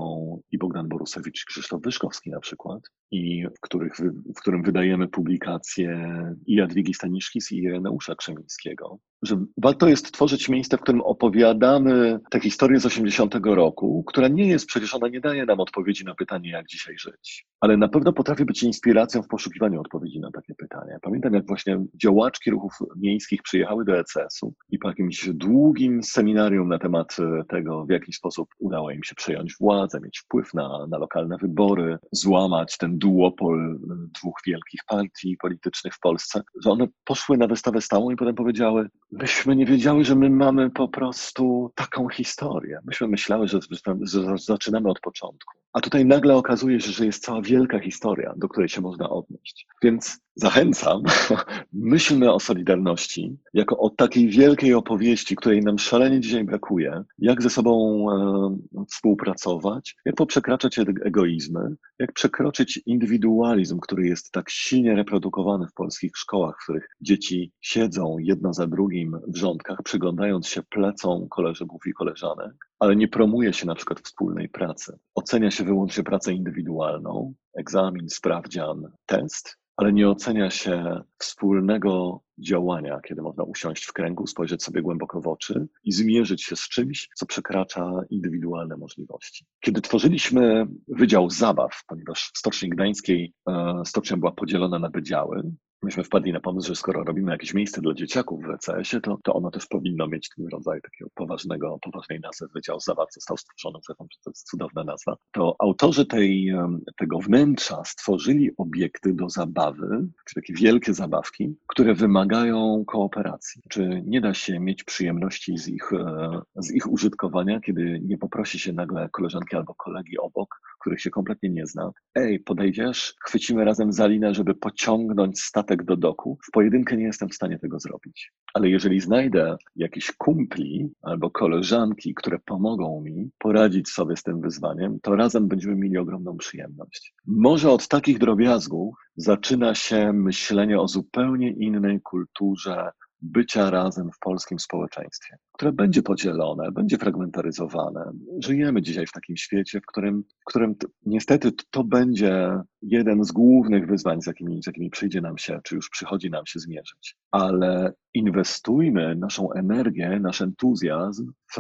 i Bogdan Borusewicz, Krzysztof Wyszkowski na przykład, i w, których, w którym wydajemy publikacje i Jadwigi Staniszkis i Ireneusza Krzemińskiego, że warto jest tworzyć miejsce, w którym opowiadamy tę historię z 80 roku, która nie jest, przecież ona nie daje nam odpowiedzi na pytanie, jak dzisiaj żyć, ale na pewno potrafi być inspiracją w poszukiwaniu odpowiedzi na takie pytania. Pamiętam, jak właśnie działaczki ruchów miejskich przyjechały do ECS-u i po jakimś długim seminarium na temat e, tego, w jaki sposób udało im się przejąć władzę, mieć wpływ na, na lokalne wybory, złamać ten duopol e, dwóch wielkich partii politycznych w Polsce, że one poszły na wystawę stałą i potem powiedziały, myśmy nie wiedziały, że my mamy po prostu taką historię. Myśmy myślały, że, że zaczynamy od początku. A tutaj nagle okazuje się, że jest cała wielka historia, do której się można odnieść. Więc zachęcam, myślmy o Solidarności jako o takiej wielkiej opowieści, której nam szalenie dzisiaj brakuje, jak ze sobą e, współpracować, jak poprzekraczać egoizmy, jak przekroczyć indywidualizm, który jest tak silnie reprodukowany w polskich szkołach, w których dzieci siedzą jedno za drugim w rządkach, przyglądając się plecom koleżków i koleżanek, ale nie promuje się na przykład wspólnej pracy. Ocenia się wyłącznie pracę indywidualną, egzamin, sprawdzian, test, ale nie ocenia się wspólnego działania, kiedy można usiąść w kręgu, spojrzeć sobie głęboko w oczy i zmierzyć się z czymś, co przekracza indywidualne możliwości. Kiedy tworzyliśmy Wydział Zabaw, ponieważ w Stoczni Gdańskiej e, stocznia była podzielona na wydziały, myśmy wpadli na pomysł, że skoro robimy jakieś miejsce dla dzieciaków w ECS-ie, to, to ono też powinno mieć ten rodzaj takiego poważnego, poważnej nazwy. Wydział Zabaw został stworzony, że to jest cudowna nazwa. To autorzy tej, tego wnętrza stworzyli obiekty do zabawy, czy takie wielkie zabawki, które wymagają kooperacji. Czy nie da się mieć przyjemności z ich, e, z ich użytkowania, kiedy nie poprosi się nagle koleżanki albo kolegi obok, których się kompletnie nie zna. Ej, podejdziesz, chwycimy razem za linę, żeby pociągnąć statek do doku. W pojedynkę nie jestem w stanie tego zrobić. Ale jeżeli znajdę jakiś kumpli albo koleżanki, które pomogą mi poradzić sobie z tym wyzwaniem, to razem będziemy mieli ogromną przyjemność. Może od takich drobiazgów zaczyna się myślenie o zupełnie innej kulturze bycia razem w polskim społeczeństwie, które będzie podzielone, będzie fragmentaryzowane. Żyjemy dzisiaj w takim świecie, w którym, w którym niestety to będzie jeden z głównych wyzwań, z jakimi, z jakimi przyjdzie nam się, czy już przychodzi nam się zmierzyć. Ale inwestujmy naszą energię, nasz entuzjazm w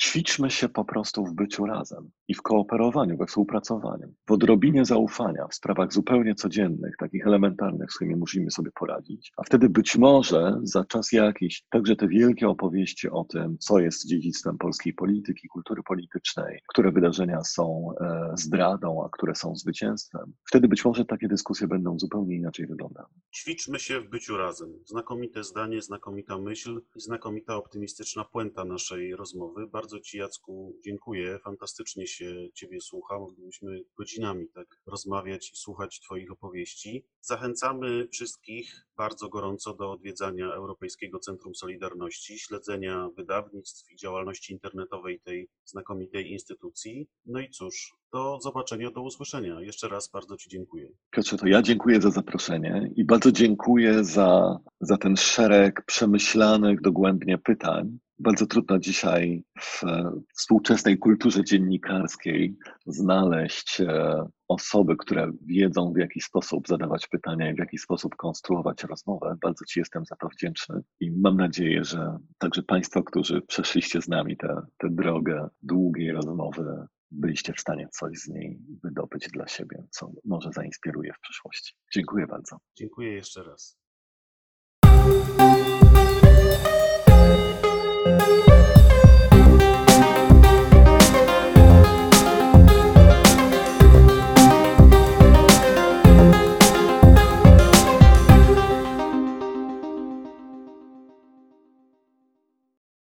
ćwiczmy się po prostu w byciu razem i w kooperowaniu, we współpracowaniu, w odrobinie zaufania w sprawach zupełnie codziennych, takich elementarnych, z którymi musimy sobie poradzić. A wtedy być może za czas jakiś także te wielkie opowieści o o tym, co jest dziedzictwem polskiej polityki, kultury politycznej, które wydarzenia są e, zdradą, a które są zwycięstwem, wtedy być może takie dyskusje będą zupełnie inaczej wyglądały. Ćwiczmy się w byciu razem. Znakomite zdanie, znakomita myśl i znakomita optymistyczna puenta naszej rozmowy. Bardzo Ci, Jacku, dziękuję. Fantastycznie się Ciebie słucha. Moglibyśmy godzinami tak rozmawiać i słuchać Twoich opowieści. Zachęcamy wszystkich bardzo gorąco do odwiedzania Europejskiego Centrum Solidarności, śledzenia wydawnictw i działalności internetowej tej znakomitej instytucji. No i cóż, do zobaczenia, do usłyszenia. Jeszcze raz bardzo Ci dziękuję. Piotrze, to ja dziękuję za zaproszenie i bardzo dziękuję za, za ten szereg przemyślanych dogłębnie pytań. Bardzo trudno dzisiaj w współczesnej kulturze dziennikarskiej znaleźć e, osoby, które wiedzą w jaki sposób zadawać pytania i w jaki sposób konstruować rozmowę. Bardzo Ci jestem za to wdzięczny i mam nadzieję, że także Państwo, którzy przeszliście z nami tę drogę długiej rozmowy, byliście w stanie coś z niej wydobyć dla siebie, co może zainspiruje w przyszłości. Dziękuję bardzo. Dziękuję jeszcze raz.